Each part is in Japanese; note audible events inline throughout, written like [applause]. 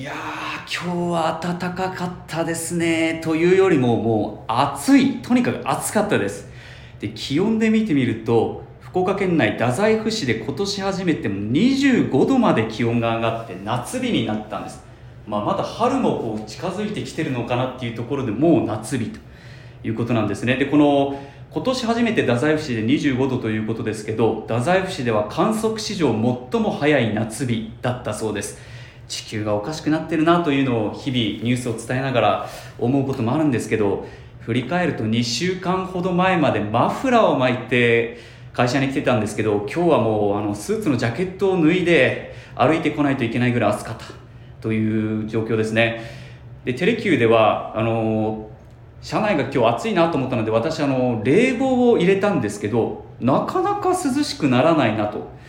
いやー今日は暖かかったですね。というよりももう暑い。とにかく暑かったです。で気温で見てみると福岡県内太宰府市で今年初めても25度まで気温が上がって夏日になったんです、まあ、まだ春もこう近づいてきてるのかなっていうところでもう夏日ということなんですね。でこの今年初めて太宰府市で25度ということですけど太宰府市では観測史上最も早い夏日だったそうです。地球がおかしくなってるなというのを日々ニュースを伝えながら思うこともあるんですけど振り返ると2週間ほど前までマフラーを巻いて会社に来てたんですけど今日はもうあのスーツのジャケットを脱いで歩いてこないといけないぐらい暑かったという状況ですね。でテレキューではあの車内が今日暑いなと思ったので私あの冷房を入れたんですけどなかなか涼しくならないなと。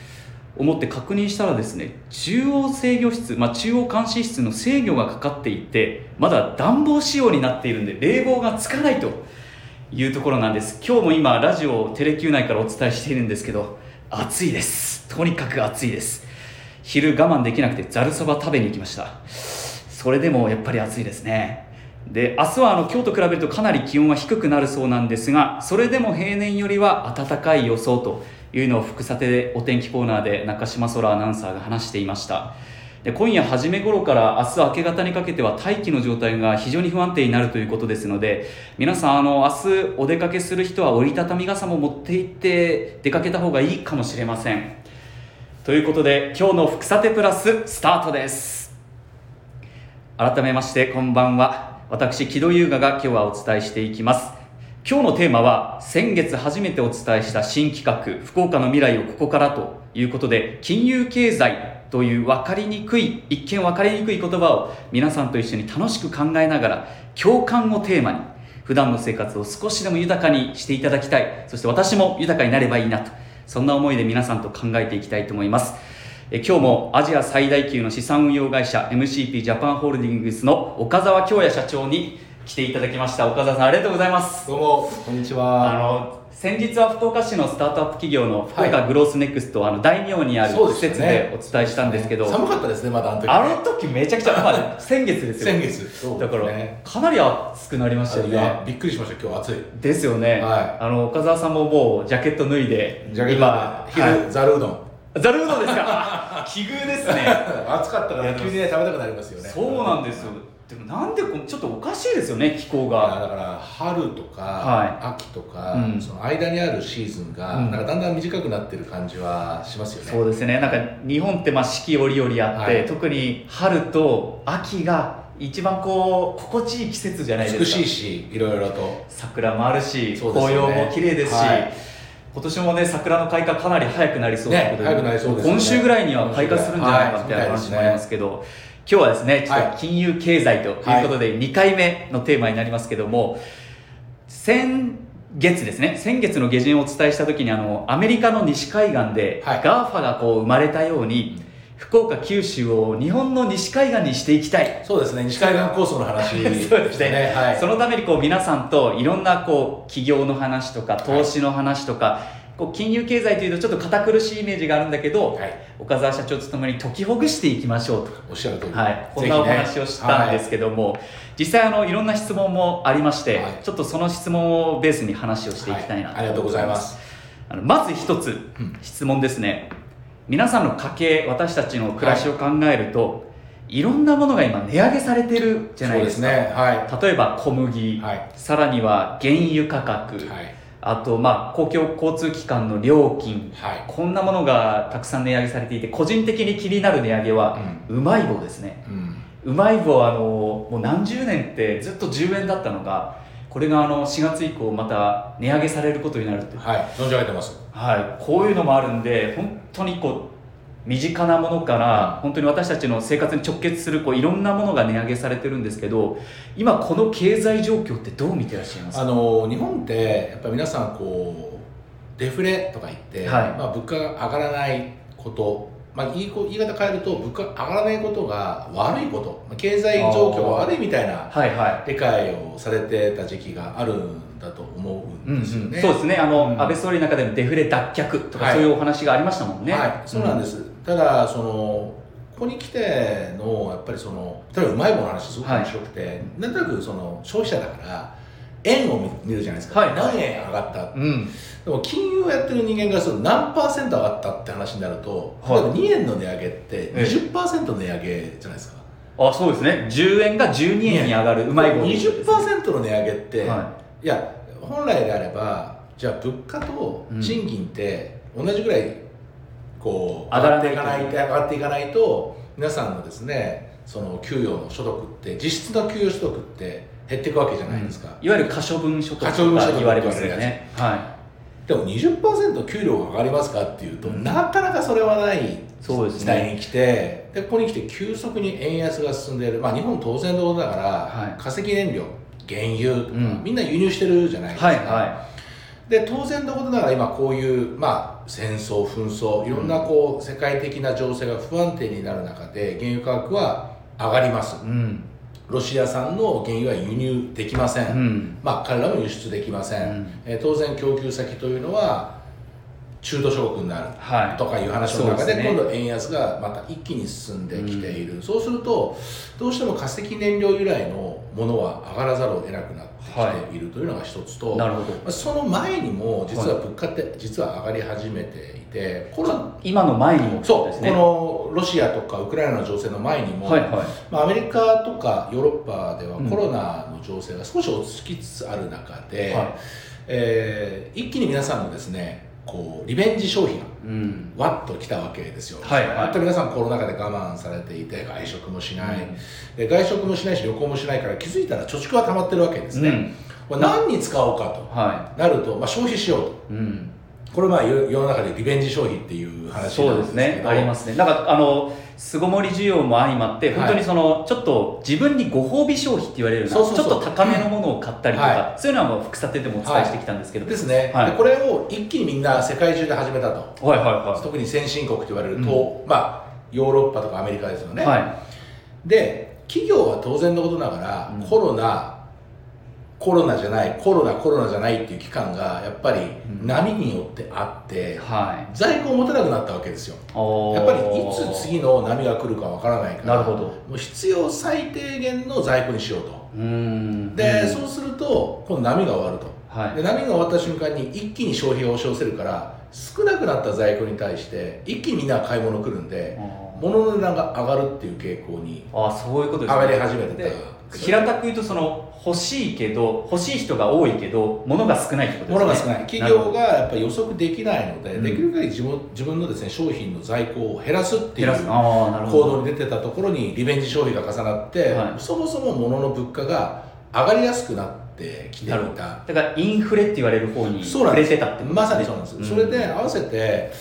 思って確認したらですね中央制御室、まあ、中央監視室の制御がかかっていてまだ暖房仕様になっているんで冷房がつかないというところなんです。今日も今ラジオテレキュー内からお伝えしているんですけど暑いです。とにかく暑いです。昼我慢できなくてざるそば食べに行きました。それでもやっぱり暑いですね。で明日はあの今日と比べるとかなり気温は低くなるそうなんですがそれでも平年よりは暖かい予想というのを福さてお天気コーナーで中島空アナウンサーが話していました。で今夜初め頃から明日明け方にかけては大気の状態が非常に不安定になるということですので皆さんあの明日お出かけする人は折りたたみ傘も持って行って出かけた方がいいかもしれません。ということで今日の福さてプラススタートです。改めましてこんばんは。私木戸優雅が今日はお伝えしていきます。今日のテーマは先月初めてお伝えした新企画福岡の未来をここからということで金融経済という分かりにくい一見分かりにくい言葉を皆さんと一緒に楽しく考えながら共感をテーマに普段の生活を少しでも豊かにしていただきたいそして私も豊かになればいいなとそんな思いで皆さんと考えていきたいと思いますえ今日もアジア最大級の資産運用会社 MCP ジャパンホールディングスの岡澤京也社長に来ていただきました。岡澤さんありがとうございます。どうも。こんにちは。あの先日は福岡市のスタートアップ企業の福岡グロースネクスト、あの大名にある施設でお伝えしたんですけど、寒かったですねまだあの時、ね、あの時めちゃくちゃ、まあ、先月ですよ。先月。だから、かなり暑くなりましたよね。びっくりしました。今日暑い。ですよね、はい、あの岡澤さんももうジャケット脱いでジャケット今昼、はい、ざるうどん。ざるうどんですか？[laughs] 奇遇ですね。暑かったから急にね食べたくなりますよね。そうなんですよでもなんでこちょっとおかしいですよね気候が。だから春とか、はい、秋とか、うん、その間にあるシーズンが、うん、なんかだんだん短くなってる感じはしますよね。そうですね。なんか日本ってまあ四季折々あって、はい、特に春と秋が一番こう心地いい季節じゃないですか。美しいしいろいろと。桜もあるし、ね、紅葉も綺麗ですし、はい。今年もね桜の開花かなり早くなりそうということで,、ね、早くなりそうです、ね、今週ぐらいには開花するんじゃないかって話もありますけど、今日はですねちょっと金融経済ということで2回目のテーマになりますけども、先月ですね先月の下旬をお伝えした時にあのアメリカの西海岸で GAFA がこう生まれたように、福岡九州を日本の西海岸にしていきたい。そうですね西海岸構想の話そうですね、はい、そのためにこう皆さんといろんなこう企業の話とか投資の話とか、はいこう金融経済というとちょっと堅苦しいイメージがあるんだけど、はい、岡澤社長とともに解きほぐしていきましょうと。おっしゃる通り、はい、こんなお話をしたんですけども、ねはい、実際あのいろんな質問もありまして、はい、ちょっとその質問をベースに話をしていきたいなと、ありがとうございます。あのまず一つ質問ですね、うん、皆さんの家計私たちの暮らしを考えると、い。ろんなものが今値上げされてるじゃないですか、ね。はい、例えば小麦、さらには原油価格、はいあと、まあ、公共交通機関の料金、はい、こんなものがたくさん値上げされていて個人的に気になる値上げは、うん、うまい棒ですね、うん、うまい棒あのもう何十年ってずっと10円だったのがこれがあの4月以降また値上げされることになるって。はい。存じ上げてます。はい。こういうのもあるんで本当にこう身近なものから本当に私たちの生活に直結するこういろんなものが値上げされてるんですけど今この経済状況ってどう見てらっしゃいますか？あの日本ってやっぱり皆さんこうデフレとか言って、はい、まあ、物価が上がらないことまあ、言い言い方変えると物価上がらないことが悪いこと経済状況が悪いみたいな理解をされてた時期があるんだと思うんですよね、うんうん、そうですね。あの、うん、安倍総理の中でもデフレ脱却とか、そういうお話がありましたもんね、はい、そうなんです、ただそのこに来てのやっぱりその例えばうまい棒の話すごく面白くて、はい、なんとなくその消費者だから円を見るじゃないですか、はい、何円上がった、うん、でも金融をやってる人間がすると何パーセント上がったって話になると、例えば2円の値上げって20%値上げじゃないですか、あそうですね。10円が12円に上がるうまい棒、ね、20%の値上げって、はい、いや本来であればじゃあ物価と賃金って同じぐらいこう上がっていかない上がっていかないと皆さんのですねその給与の所得って実質の給与所得って減っていくわけじゃないですか、うん、いわゆる可処分所得とか言われますよね。はい。でも20%給料が上がりますかっていうと、うん、なかなかそれはない時代に来てで、ここに来て急速に円安が進んでいる、まあ、日本当然のことだから、はい、化石燃料原油とか、うん、みんな輸入してるじゃないですか、はいはい、で当然のことながら今こういう、まあ、戦争紛争いろんなこう、世界的な情勢が不安定になる中で原油価格は上がります、うん。ロシア産の原油は輸入できません、うん、まあ、彼らも輸出できません、うん、えー、当然供給先というのは中途昇国になるとかいう話の中で、はい、今度円安がまた一気に進んできている、うん、そうするとどうしても化石燃料由来のものは上がらざるを得なくなってきているというのが一つと、はい、その前にも実は物価って実は上がり始めていて、この今の前にもそうですね。このロシアとかウクライナの情勢の前にも、はいはい、まあ、アメリカとかヨーロッパではコロナの情勢が少し落ち着きつつある中で、うん、えー、一気に皆さんのですねこうリベンジ消費がわっと来たわけですよ、うん、はい。はい、皆さんコロナ禍で我慢されていて外食もしない、うん、で外食もしないし旅行もしないから気づいたら貯蓄は溜まってるわけですね、うん、これ何に使おうかとなると、まあ、消費しようと、うん。これまあ世の中でリベンジ消費っていう話なんですけど。そうですね。ありますね。なんかあの巣ごもり需要も相まって本当にその、ちょっと自分にご褒美消費って言われるようなちょっと高めのものを買ったりとか、はい、そういうのはもう副査定でもお伝えしてきたんですけど、はい、ですね、はい、でこれを一気にみんな世界中で始めたと、はいはいはい、特に先進国と言われると、うん、まあヨーロッパとかアメリカですよね、はい、で企業は当然のことながら、うん、コロナコロナじゃないコロナコロナじゃないっていう期間がやっぱり波によってあって、うんはい、在庫を持てなくなったわけですよ。やっぱりいつ次の波が来るかわからないからなるほど。もう必要最低限の在庫にしようと。でそうすると今度波が終わると、はい、で波が終わった瞬間に一気に消費が押し寄せるから少なくなった在庫に対して一気にみんな買い物来るんで物の値段が上がるっていう傾向にあそういうことです、ね、上がり始めてた平たく言うとその欲しいけど欲しい人が多いけど物が少ないってことですね。物が少ない。企業がやっぱり予測できないので、できる限り自分自分のですね商品の在庫を減らすっていう行動に出てたところにリベンジ消費が重なって、はい、そもそも物の物価が上がりやすくなってきていた。だからインフレって言われる方に触れてたってまさにそうなんです、うん、それで合わせて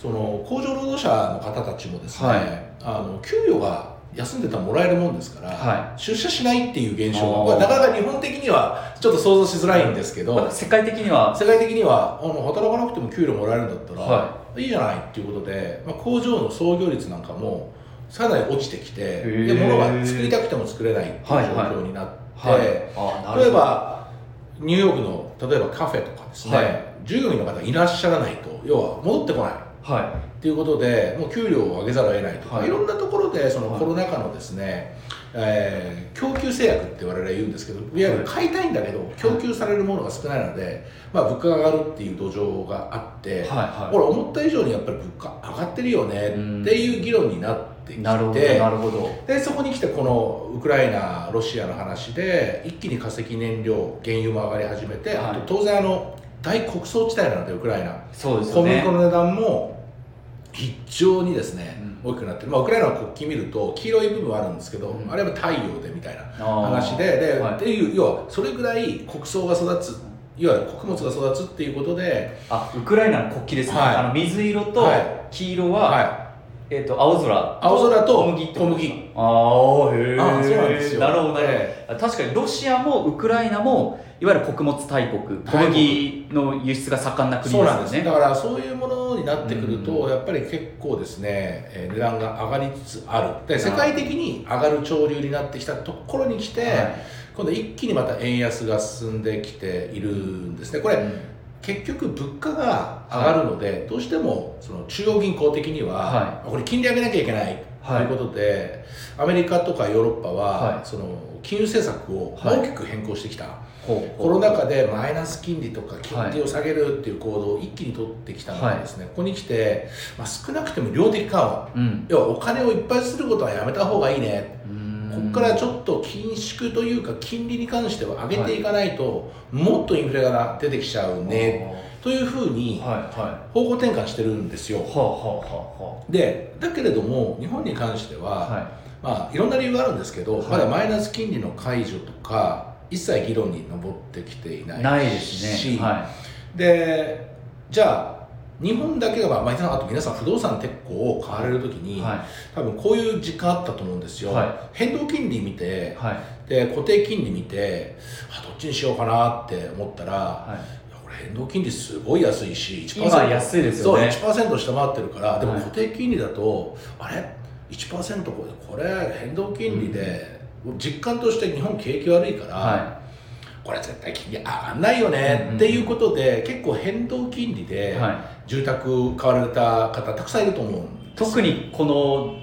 その工場労働者の方たちもですね、はい、あの給与が休んでたらもらえるもんですから、はい、出社しないっていう現象がなかなか日本的にはちょっと想像しづらいんですけど、世界的には。世界的にはあの働かなくても給料もらえるんだったら、はい、いいじゃないっていうことで、まあ、工場の創業率なんかもさらに落ちてきてで物が作りたくても作れないっていう状況になって、はい。はい、例えばニューヨークの例えばカフェとかですね、従業員の方いらっしゃらないと要は戻ってこない。はい、っていうことでもう給料を上げざるを得ないと。か、はい、いろんなところでそのコロナ禍のですね、はい、えー、供給制約って我々は言うんですけどいわゆる買いたいんだけど供給されるものが少ないので、まあ、物価が上がるっていう土壌があって、はいはい、俺思った以上にやっぱり物価上がってるよねっていう議論になってきてなるほどでそこに来てこのウクライナロシアの話で一気に化石燃料原油も上がり始めて、はい、あと当然あの大穀倉地帯なのでウクライナ。そうです、ね、小麦粉の値段も非常にですね、うん、大きくなってる、まあ、ウクライナの国旗見ると黄色い部分はあるんですけど、うん、あれは太陽でみたいな話でで、はい、っていう要はそれぐらい穀倉が育ついわゆる穀物が育つっていうことであウクライナの国旗ですね、はい、あの水色と黄色は、はい。えーと、青空青空と小麦小麦。ああへえそうなんですよ。なるほどね、確かにロシアもウクライナもいわゆる穀物大国。小麦の輸出が盛んな国ですよね。そうなんです。だからそういうものになってくると、やっぱり結構ですね、えー、値段が上がりつつある。で世界的に上がる潮流になってきたところに来て、はい、今度一気にまた円安が進んできているんですね。これ、うん。結局物価が上がるので、はい、どうしてもその中央銀行的には、はい、これ金利上げなきゃいけないということで、アメリカとかヨーロッパは、その金融政策を大きく変更してきた、コロナ禍でマイナス金利とか金利を下げるっていう行動を一気に取ってきたのがですね、ここに来て、まあ、少なくても量的緩和、うん、要はお金をいっぱいすることはやめた方がいいね。ここからちょっと緊縮というか金利に関しては上げていかないと、もっとインフレが出てきちゃうね。というふうに方向転換してるんですよ。でだけれども日本に関しては、まあ、いろんな理由があるんですけど、まだマイナス金利の解除とか一切議論に上ってきていないし。ないですね、はい、でじゃあ日本だけが、まあ、あと皆さん不動産鉄鋼を買われるときに、はい、多分こういう時間あったと思うんですよ、はい、変動金利見て、はい、で固定金利見てあどっちにしようかなって思ったら、はい、これ変動金利すごい安いし1%今安いですよねそう1%下回ってるからでも固定金利だと、あれ1%これ変動金利で、うん、実感として日本景気悪いから、これ絶対金利上がんないよねっていうことで、結構変動金利で住宅買われた方たくさんいると思う特にこの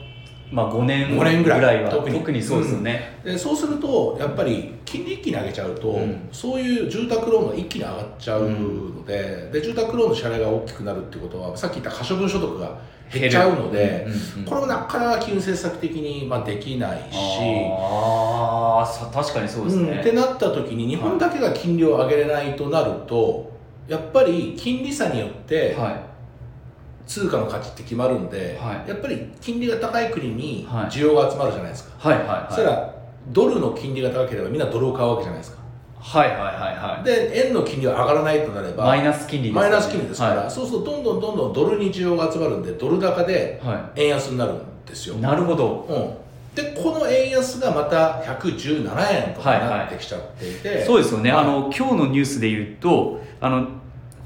まあ、5年ぐらい。は特に。特にそうですよね、うん、でそうするとやっぱり金利一気に上げちゃうと、うん、そういう住宅ローンが一気に上がっちゃうのでうん、で住宅ローンの支払いが大きくなるってことはさっき言った可処分所得が減っちゃうので、うんうん、これもなかなか金融政策的にまあできないし。ああ確かにそうですね、ってなった時に日本だけが金利を上げれないとなると、やっぱり金利差によって、はい。通貨の価値って決まるんで、はい、やっぱり金利が高い国に需要が集まるじゃないですか、はいはいはい、そしたらドルの金利が高ければみんなドルを買うわけじゃないですかはいはいはいはい。で円の金利が上がらないとなればマイナス金利です、ね、マイナス金利ですから、はい、そうするとどんどんどんどんドルに需要が集まるんでドル高で円安になるんですよ、なるほど、うん、でこの円安がまた117円とかになってきちゃっていて、はいはい、そうですよね、あの今日のニュースで言うとあの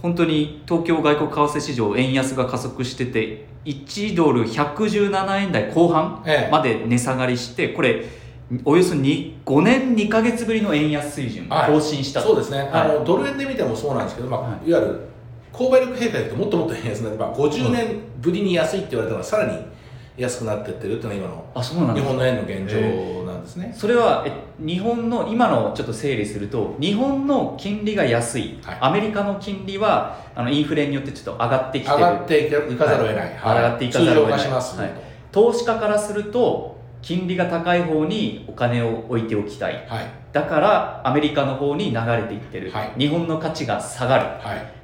本当に東京外国為替市場円安が加速してて1ドル117円台後半まで値下がりして、これおよそ5年2か月ぶりの円安水準更新した、はい、そうですね、はい、あのドル円で見てもそうなんですけど、まあ、はい、いわゆる購買力平価でともっともっと円安になって、まあ、50年ぶりに安いって言われたのはさらに安くなってってるっていうのが今の日本の円の現状なんですね。それはえ日本の今のちょっと整理すると日本の金利が安い、はい、アメリカの金利はあのインフレによってちょっと上がってきてる。上がっていかざるを得ない、はい、上がっていかざるを得ない、投資家からすると金利が高い方にお金を置いておきたい、はい、だからアメリカの方に流れていってる、日本の価値が下がる、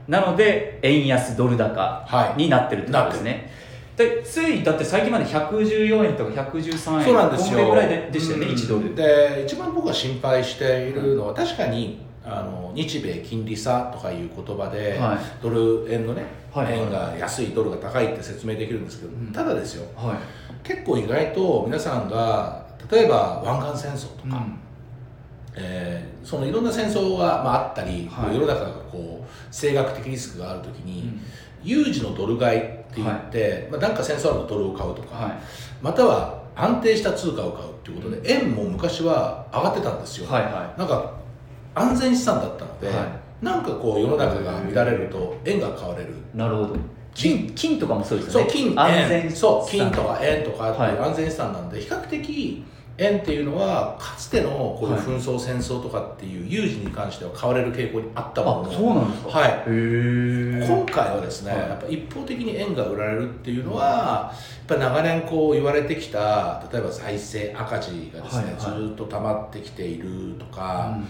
なので円安ドル高になってるってことですね、でついだって最近まで114円とか113円そうなんですよ。ぐらいででしたよね、うん、1ドル。で一番僕が心配しているのは、確かにあの日米金利差とかいう言葉で、はい、ドル円のね、はい、円が安いドルが高いって説明できるんですけど、うん、ただですよ、はい、結構意外と皆さんが例えば湾岸戦争とか、うん、えー、そのいろんな戦争が、まあ、あったり、はい、世の中がこう政学的リスクがある時に、うん。有事のドル買いって言って、はい、まあ、なんか戦争あるとドルを買うとか、はい、または安定した通貨を買うっていうことで、円も昔は上がってたんですよ、はいはい、なんか安全資産だったので、はい、なんかこう世の中が乱れると円が買われる。なるほど金金とかもそうですよね。そう金安全そう金とか円とかっていう安全資産なんで、比較的円っていうのはかつてのこういう紛争、戦争とかっていう有事に関しては買われる傾向にあったもの。のそうなんですか。はい。今回はですね、はい、やっぱ一方的に円が売られるっていうのは、やっぱ長年こう言われてきた例えば財政赤字がですね、はいはい、ずっと溜まってきているとか、うん、や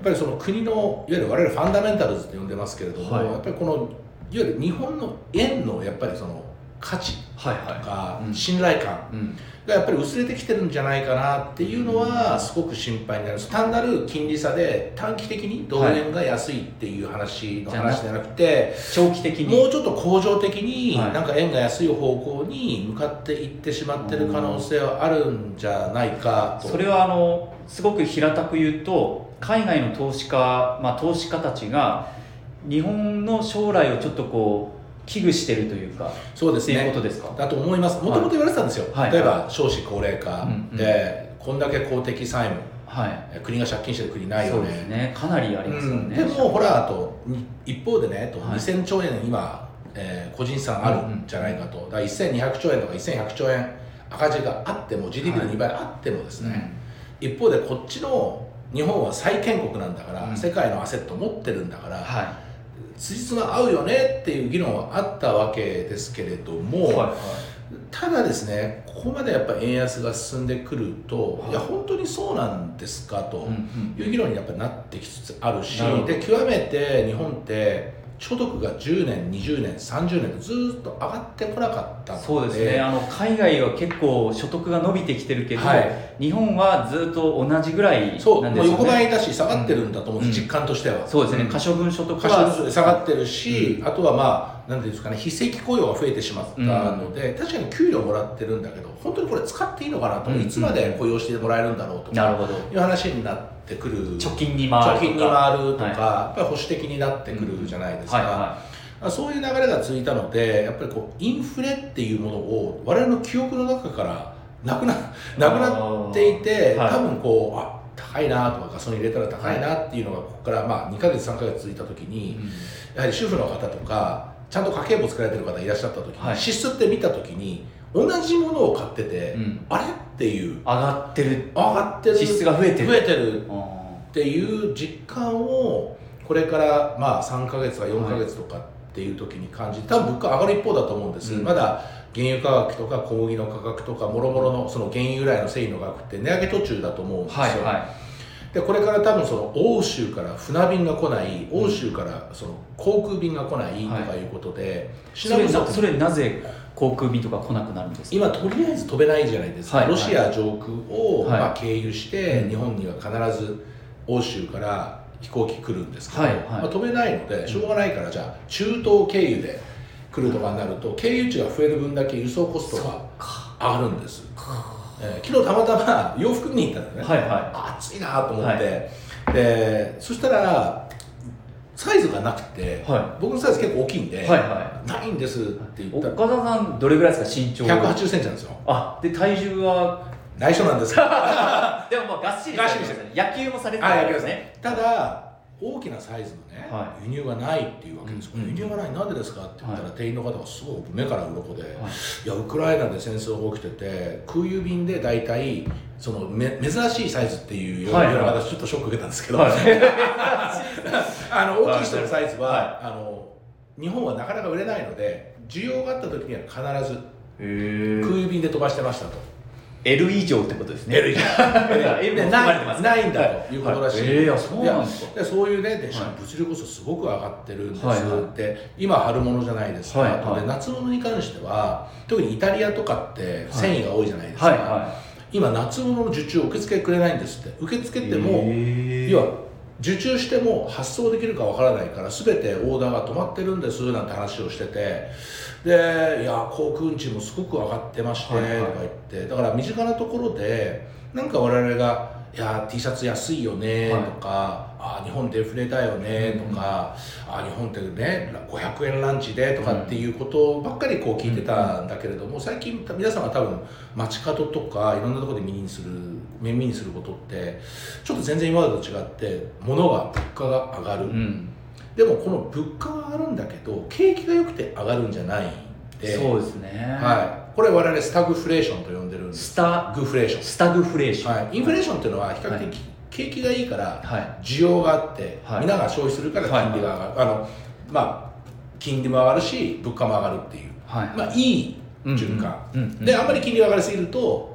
っぱりその国のいわゆる我々ファンダメンタルズって呼んでますけれども、はい、やっぱりこのゆる日本の円のやっぱりその価値とか信頼感がやっぱり薄れてきてるんじゃないかなっていうのはすごく心配になる。単なる金利差で短期的にドル円が安いっていう話の話じゃなくて長期的に。もうちょっと恒常的になんか円が安い方向に向かっていってしまってる可能性はあるんじゃないかと。それはあのすごく平たく言うと海外の投資家、まあ、投資家たちが日本の将来をちょっとこう危惧してるというかそうですね。いうことですか？だと思います。もともと言われてたんですよ、はい、例えば少子高齢化。で、こんだけ公的債務。はい、国が借金してる国ないよね。ね。かなりありますよね、うん、でもほらあと一方でねと、はい、2000兆円今、えー、個人資産あるんじゃないかと、だから1200兆円とか1100兆円赤字があっても GDP の2倍あってもですね、はい一方でこっちの日本は債権国なんだから、うん、世界のアセット持ってるんだから、はい、辻褄合うよねっていう議論はあったわけですけれども、はいはい、ただですねここまでやっぱ円安が進んでくると、はい、いや本当にそうなんですかという議論にやっぱなってきつつあるし、で極めて日本って所得が10年20年30年とずっと上がってこなかったそうですね。あの海外は結構所得が伸びてきてるけど、はい、日本はずっと同じぐらいなんですよ、ね、そう横ばいだし下がってるんだと思うんです、うん、実感としては。そうですね、可処分所得は。下がってるし、うん、あとはまあなんていうんですかね非正規雇用が増えてしまったので、うん、確かに給料もらってるんだけど本当にこれ使っていいのかなと、いつまで雇用してもらえるんだろうとかいう話になってってくる。貯金に回る貯金に回るとか、はい、やっぱり保守的になってくるじゃないですか、うんはいはい、そういう流れが続いたのでやっぱりこうインフレっていうものを我々の記憶の中からなくななくなっていて、多分こうあ高いなとかガソリン入れたら高いなっていうのがここからまあ2か月3か月続いた時に、やはり主婦の方とかちゃんと家計簿作られてる方いらっしゃった時に、支出って見た時に同じものを買ってて、うん、あれ？っていう。上がってる。上がってる。支出が増えてる。増えてる。っていう実感をこれからまあ3か月か4か月とかっていう時に感じて、多分物価上がる一方だと思うんです、うん、まだ原油価格とか小麦の価格とかもろもろのその原油由来の繊維の額って値上げ途中だと思うんですよ、はいはいでこれから多分その欧州から船便が来ない欧州からその航空便が来ないとかいうことで、はい、それそれなぜ航空便とか来なくなるんですか？今とりあえず飛べないじゃないですか、はい、ロシア上空を、まあ、経由して、日本には必ず欧州から飛行機来るんですけど、まあ、飛べないのでしょうがないからじゃあ中東経由で来るとかになると経由地が増える分だけ輸送コストが上がるんです。えー、昨日たまたま洋服見に行ったんですね、はいはい、暑いなと思って、はい、でそしたらサイズがなくて、はい、僕のサイズ結構大きいんで、はいはい、ないんですって言った。岡田さんどれぐらいですか身長？180センチなんですよ。あで体重は？内緒なんです。[laughs] でもまあがっしりがっしりしてる野球もされてるんですね。ただ大きなサイズのね、はい、輸入がないっていうわけです。よ、うん、輸入がないなんでですかって言ったら、はい、店員の方がすごく目から鱗で、はい、いやウクライナで戦争が起きてて空輸便で大体そのめ珍しいサイズっていうような形ちょっとショック受けたんですけど、[laughs] あの大きい人のサイズは、あの日本はなかなか売れないので需要があった時には必ず空輸便で飛ばしてましたと。L 以上ってことですね。L 以上。L [laughs] でないないんだと。い。うことらしい、はい、えー、そうなんですか。そういうねでしかも物流コストすごく上がってるんですって、はい、今春物じゃないですか、はいはい、で夏物に関しては特にイタリアとかって繊維が多いじゃないですか、はいはい、今夏物の受注受け付けくれないんですって。受け付けても要は受注しても発送できるかわからないから全てオーダーが止まってるんですなんて話をしててでいや航空運賃もすごく上がってまして、とか言ってだから身近なところでなんか我々が「いや T シャツ安いよね」とか、はい、あ日本デフレだよね」とか、うん、あ日本ってね500円ランチでとかっていうことばっかりこう聞いてたんだけれども、最近皆さんが多分街角とかいろんなところで耳にする耳にすることってちょっと全然今までと違って物が物価が上がる。うん。でもこの物価が上がるんだけど景気が良くて上がるんじゃないんで。そうですね。はい。これ我々スタグフレーションと呼んでるんです。スタグフレーション。スタグフレーション、はい、インフレーションっていうのは比較的、景気がいいから需要があって、はい、皆が消費するから金利が上がる、はい、あのまあ金利も上がるし物価も上がるっていう、はい、まあいい循環、うんうん、であんまり金利が上がりすぎると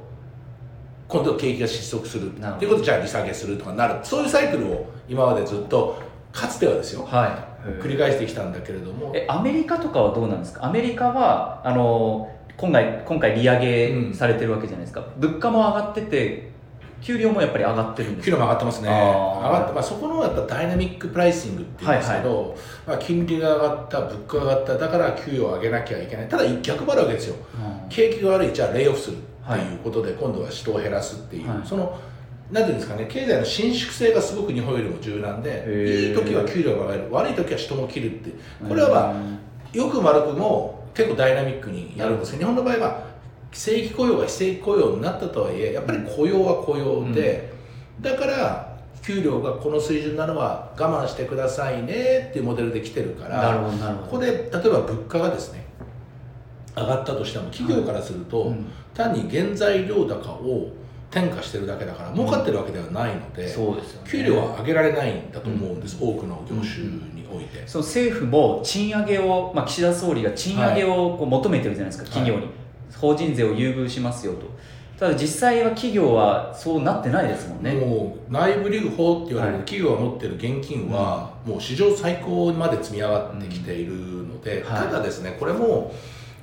今度景気が失速する。っていうことでじゃあ利下げするとかなる。そういうサイクルを今までずっとかつてはですよ、はい、繰り返してきたんだけれども。えアメリカとかはどうなんですか？アメリカはあの今回今回利上げされてるわけじゃないですか、うん、物価も上がってて給料もやっぱり上がってるんです給料も上がってますね。上がって、まあ、そこのやっぱダイナミックプライシングっていうんですけど、はいはい、まあ、金利が上がった物価が上がった。だから給与を上げなきゃいけない。ただ逆もあるわけですよ、うん、景気が悪いじゃあレイオフするっていうことで、今度は人を減らすっていう、はい、そのなんていうんですかね経済の伸縮性がすごく日本よりも柔軟でいい時は給料が上がる悪い時は人も切るってこれはまあよく悪くも結構ダイナミックにやるんです。けど日本の場合は正規雇用が非正規雇用になったとはいえやっぱり雇用は雇用で、だから給料がこの水準なのは我慢してくださいねっていうモデルで来てるからここで例えば物価がですね上がったとしても企業からすると、単に原材料高を転嫁してるだけだから儲かってるわけではないので,、そうですよね。給料は上げられないんだと思うんです、多くの業種において。その政府も賃上げを、まあ、岸田総理が賃上げをこう求めてるじゃないですか、企業に、法人税を優遇しますよと。ただ実際は企業はそうなってないですもんね。もう内部留保って言われる企業が持ってる現金は、もう史上最高まで積み上がってきているので、はい。ただですねこれも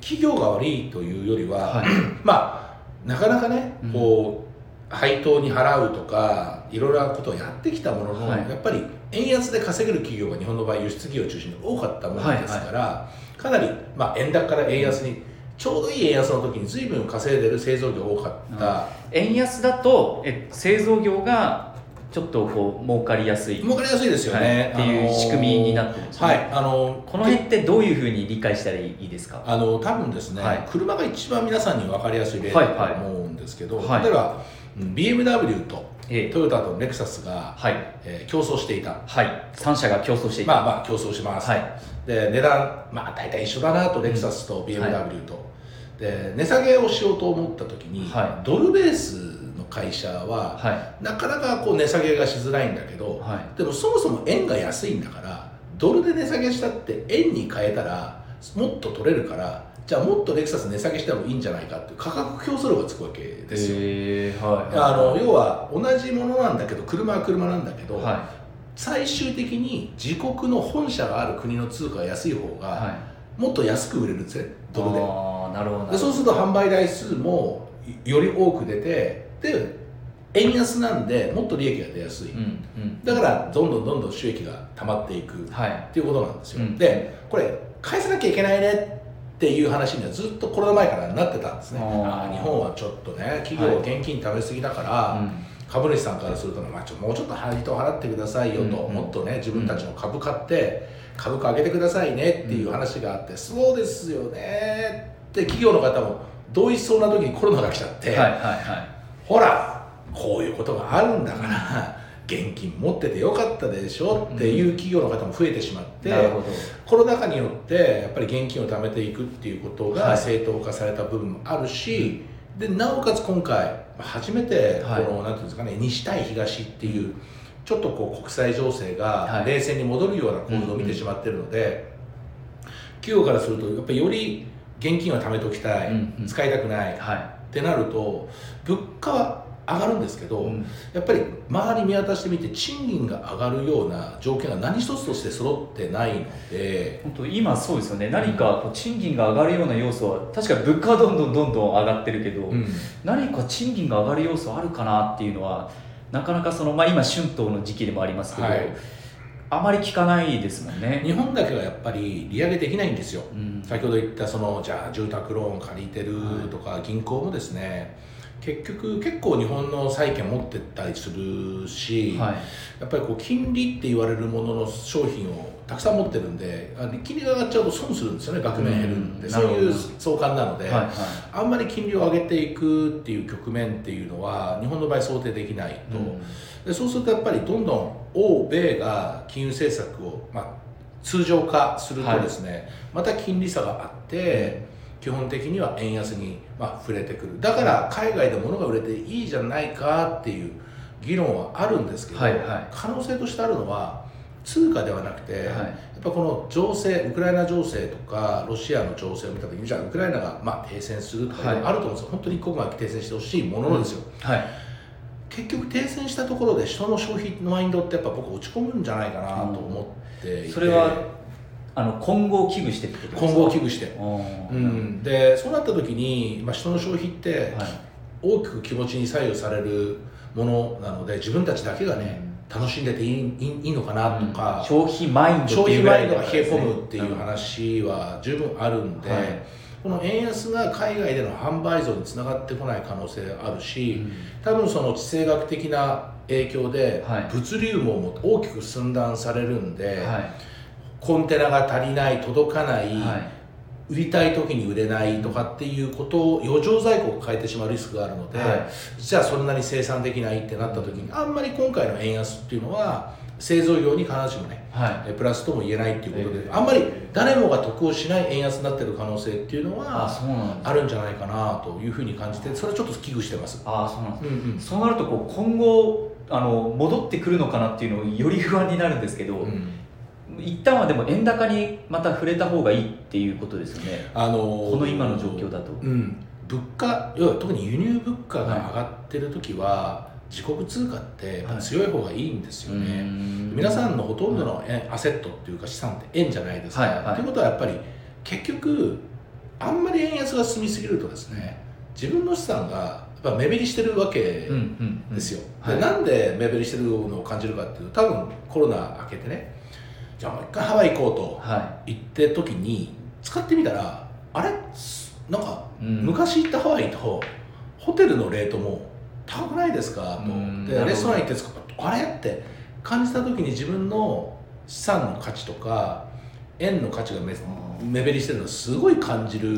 企業が悪いというよりは、はい。[clears throat] まあなかなかねうん。こう配当に払うとかいろいろなことをやってきたものの、はい。やっぱり円安で稼げる企業が日本の場合輸出企業を中心に多かったものですから、かなり、まあ、円高から円安にちょうどいい円安の時に随分稼いでる製造業多かった、円安だとえ製造業がちょっとこう儲かりやすい、儲かりやすいですよね、はい。っていう仕組みになってるんですはい。あのこの辺ってどういうふうに理解したらいいですか？あの多分ですね、はい。車が一番皆さんに分かりやすい例だと思うんですけど、はい。はい例えばうん BMW とええ。トヨタとレクサスが、はい。えー競争していた。はい。3社が競争していた、まあまあ競争します、はい。で値段まあ大体一緒だなとレクサスと BMW と、で値下げをしようと思った時に、はドルベースの会社は、はなかなかこう値下げがしづらいんだけど、はい。でもそもそも円が安いんだからドルで値下げしたって円に変えたらもっと取れるからじゃあもっとレクサス値下げしてもいいんじゃないかっていう価格競争力がつくわけですよ、はい。あの要は同じものなんだけど車は車なんだけど、は最終的に自国の本社がある国の通貨が安い方いがはい。もっと安く売れるんですねドルで。ああなるほどそうすると販売台数もより多く出てで円安なんでもっと利益が出やすい、うんうん。だからどんどんどんどん収益が溜まっていくっはい。ていうことなんですよ、うん。でこれ返さなきゃいけないねっていう話にはずっとコロナ前からなってたんですね。あ日本はちょっとね企業は現金食べ過ぎだから、うん。株主さんからするとね、まあ、ちょもうちょっと配当払ってくださいよと、うんうん。もっとね自分たちの株買って株価上げてくださいねっていう話があって、そうですよねって企業の方も同意しそうな時にコロナが来ちゃって、はいはいはほらこういうことがあるんだから現金持っててよかったでしょっていう企業の方も増えてしまって、いなるほど。コロナ禍によってやっぱり現金を貯めていくっていうことはい。が正当化された部分もあるし、でなおかつ今回初めてこの、はいなんていうんですかね西対東っていうちょっとこう国際情勢はい。が冷静に戻るような構造を見てしまってるので、企業からするとやっぱりより現金は貯めておきたい、うんうん。使いたくないっはてなると物価は上がるんですけど、い、うん。やっぱり周り見渡してみて賃金が上がるような条件が何一つとして揃ってないので。本当今そうですよね。何かこう賃金が上がるような要素は確かに物価はどんどんどんどん上がってるけど、うん。何か賃金が上がる要素あるかなっていうのはなかなかその、まあ、今春闘の時期でもありますけど、はいあまり聞かないですもんね。日本だけはやっぱり利上げできないんですよ、うん。先ほど言ったそのじゃあ住宅ローン借りてるとか銀行もですね結局結構日本の債券持ってったりするし、はい。やっぱりこう金利って言われるものの商品をたくさん持ってるんであ金利が上がっちゃうと損するんですよね額面減るんで、うんそういう相関なので、はいはい。あんまり金利を上げていくっていう局面っていうのは日本の場合想定できないと。うん。でそうするとやっぱりどんどん欧米が金融政策を、まあ、通常化するとですね、また金利差があって基本的には円安に、まあ、触れてくる。だから海外で物が売れていいじゃないかっていう議論はあるんですけど、はいはい。可能性としてあるのは通貨ではなくて、はい。やっぱこの情勢ウクライナ情勢とかロシアの情勢を見た時にじゃあウクライナがまあ停戦するとかはい。あると思うんですよ、本当に一刻も停戦してほしいものですよ、はい。結局停戦したところで人の消費のマインドってやっぱ僕落ち込むんじゃないかなと思っていて、それはあの今後を危惧してってことですか？今後を危惧して、うん、でそうなった時に、まあ、人の消費ってはい。大きく気持ちに左右されるものなので自分たちだけがね楽しんでていいいいのかなとか、うん。消費マインドが冷え込むっていううん話は十分あるんで、はいこの円安が海外での販売増につながってこない可能性があるし、うん。多分その地政学的な影響ではい。物流網も大きく寸断されるんで、はい。コンテナが足りない届かない、はい売りたい時に売れないとかっていうことを余剰在庫を抱えてしまうリスクがあるので、はい、じゃあそんなに生産できないってなった時にあんまり今回の円安っていうのは製造業に必ずしもね、はい、プラスとも言えないっていうことで、えー、あんまり誰もが得をしない円安になってる可能性っていうのはあるんじゃないかなというふうに感じてそれちょっと危惧してます。あそうなんです、うんうん、そうなるとこう今後あの戻ってくるのかなっていうのをより不安になるんですけど、うん一旦はでも円高にまた触れた方がいいっていうことですよね、あのー、この今の状況だと、うん、物価要は特に輸入物価が上がってる時は、自国通貨って強い方がいいんですよね、はい、皆さんのほとんどのアセットっていうか資産って円じゃないですか、はいはい、とい。うことはやっぱり結局あんまり円安が進みすぎるとですね自分の資産がやっぱ目減りしてるわけですよ、でなんで目減りしてるのを感じるかっていうと多分コロナ明けてねじゃあもう一回ハワイ行こうと言って時に使ってみたらあれ？なんか昔行ったハワイとホテルのレートも高くないですか？と。でレストラン行ってあれ？って感じた時に自分の資産の価値とか円の価値が目目減りしてるのすごい感じる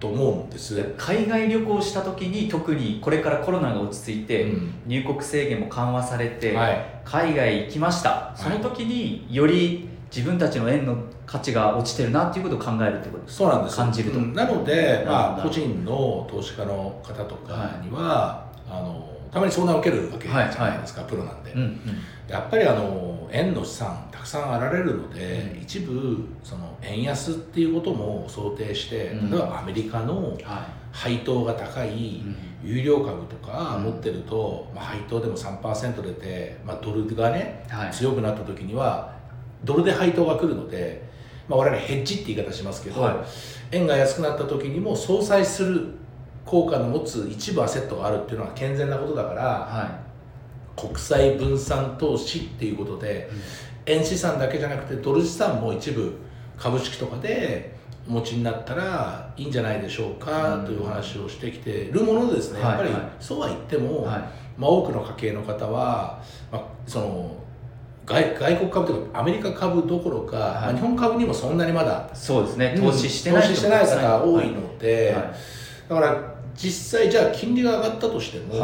と思うんです。海外旅行した時に特にこれからコロナが落ち着いて、うん、入国制限も緩和されて、はい、海外行きました。その時により自分たちの円の価値が落ちてるなっていうことを考えるってことそうなんです。感じると、うん、なので、まあ、個人の投資家の方とかには、はい、あのたまに相談を受けるわけじゃないですか、はいはい、プロなんで、うんうん、やっぱりあの円の資産たくさんあられるので、うん、一部その円安っていうことも想定して、例えばアメリカの配当が高い有料株とか持ってると、まあ、配当でも3%出て、まあ、ドルがね、強くなった時にはドルで配当が来るので、まあ、我々ヘッジって言い方しますけど、はい、円が安くなった時にも相殺する効果の持つ一部アセットがあるっていうのは健全なことだから、はい、国際分散投資っていうことで、うん、円資産だけじゃなくてドル資産も一部株式とかでお持ちになったらいいんじゃないでしょうかという話をしてきてるものですね、やっぱりそうは言っても、はい、まあ、多くの家計の方は、まあ、その外外国株というかアメリカ株どころか、はい、まあ、日本株にもそんなにまだそうですね。投資してない、投資してない方多いので、はい、だから実際じゃあ金利が上がったとしても、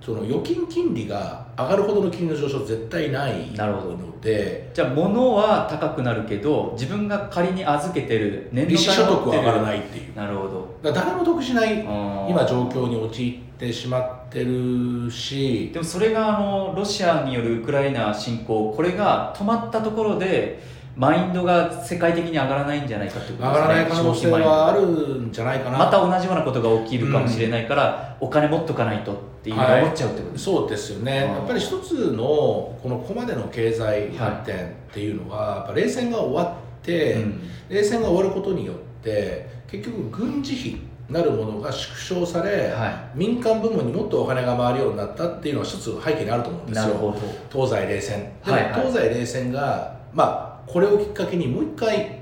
その預金金利が上がるほどの金利の上昇絶対ないのでじゃあ物は高くなるけど自分が仮に預けてる年利所得は上がらないっていう。なるほど。誰も得しない今状況に陥ってしまってるし。でもそれがあのロシアによるウクライナ侵攻これが止まったところでマインドが世界的に上がらないんじゃないかってことですね。上がらない可能性はあるんじゃないかな。また同じようなことが起きるかもしれないから、うん、お金持っとかないとっていうの思っちゃうってことはい、そうですよね。やっぱり一つのこのここまでの経済発展っていうのは、はい、冷戦が終わって、うん、冷戦が終わることによって結局軍事費なるものが縮小され、はい、民間部門にもっとお金が回るようになったっていうのは一つ背景にあると思うんですよ。東西冷戦。でも、はいはい、東西冷戦がまあこれをきっかけにもう一回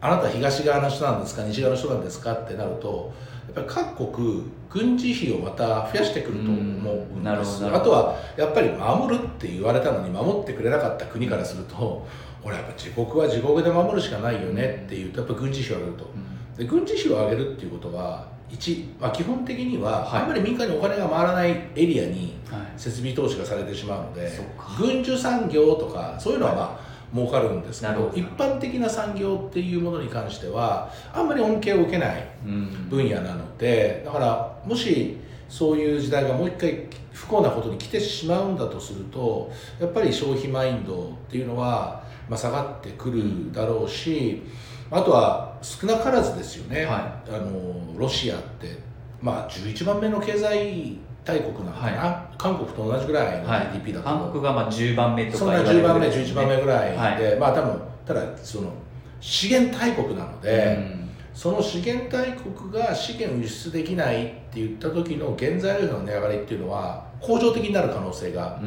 あなた東側の人なんですか西側の人なんですかってなるとやっぱり各国軍事費をまた増やしてくると思うんですあとはやっぱり守るって言われたのに守ってくれなかった国からすると俺やっぱ自国は自国で守るしかないよねっていうとやっぱ軍事費を上げると、で軍事費を上げるっていうことは一、まあ、基本的には、はい、あんまり民間にお金が回らないエリアに設備投資がされてしまうので、はい、軍需産業とかそういうのはまあ、はい儲かるんですけど一般的な産業っていうものに関してはあんまり恩恵を受けない分野なので、だからもしそういう時代がもう一回不幸なことに来てしまうんだとするとやっぱり消費マインドっていうのは、まあ、下がってくるだろうしあとは少なからずですよね、はい、あのロシアって、まあ、11番目の経済大国なのかな、はい、韓国と同じぐらいの GDP だと、はい、韓国がまあ10番目とかそんな10番目11番目ぐらいで、はい、まあ多分ただその資源大国なので、うん、その資源大国が資源を輸出できないって言った時の原材料の値上がりっていうのは恒常的になる可能性が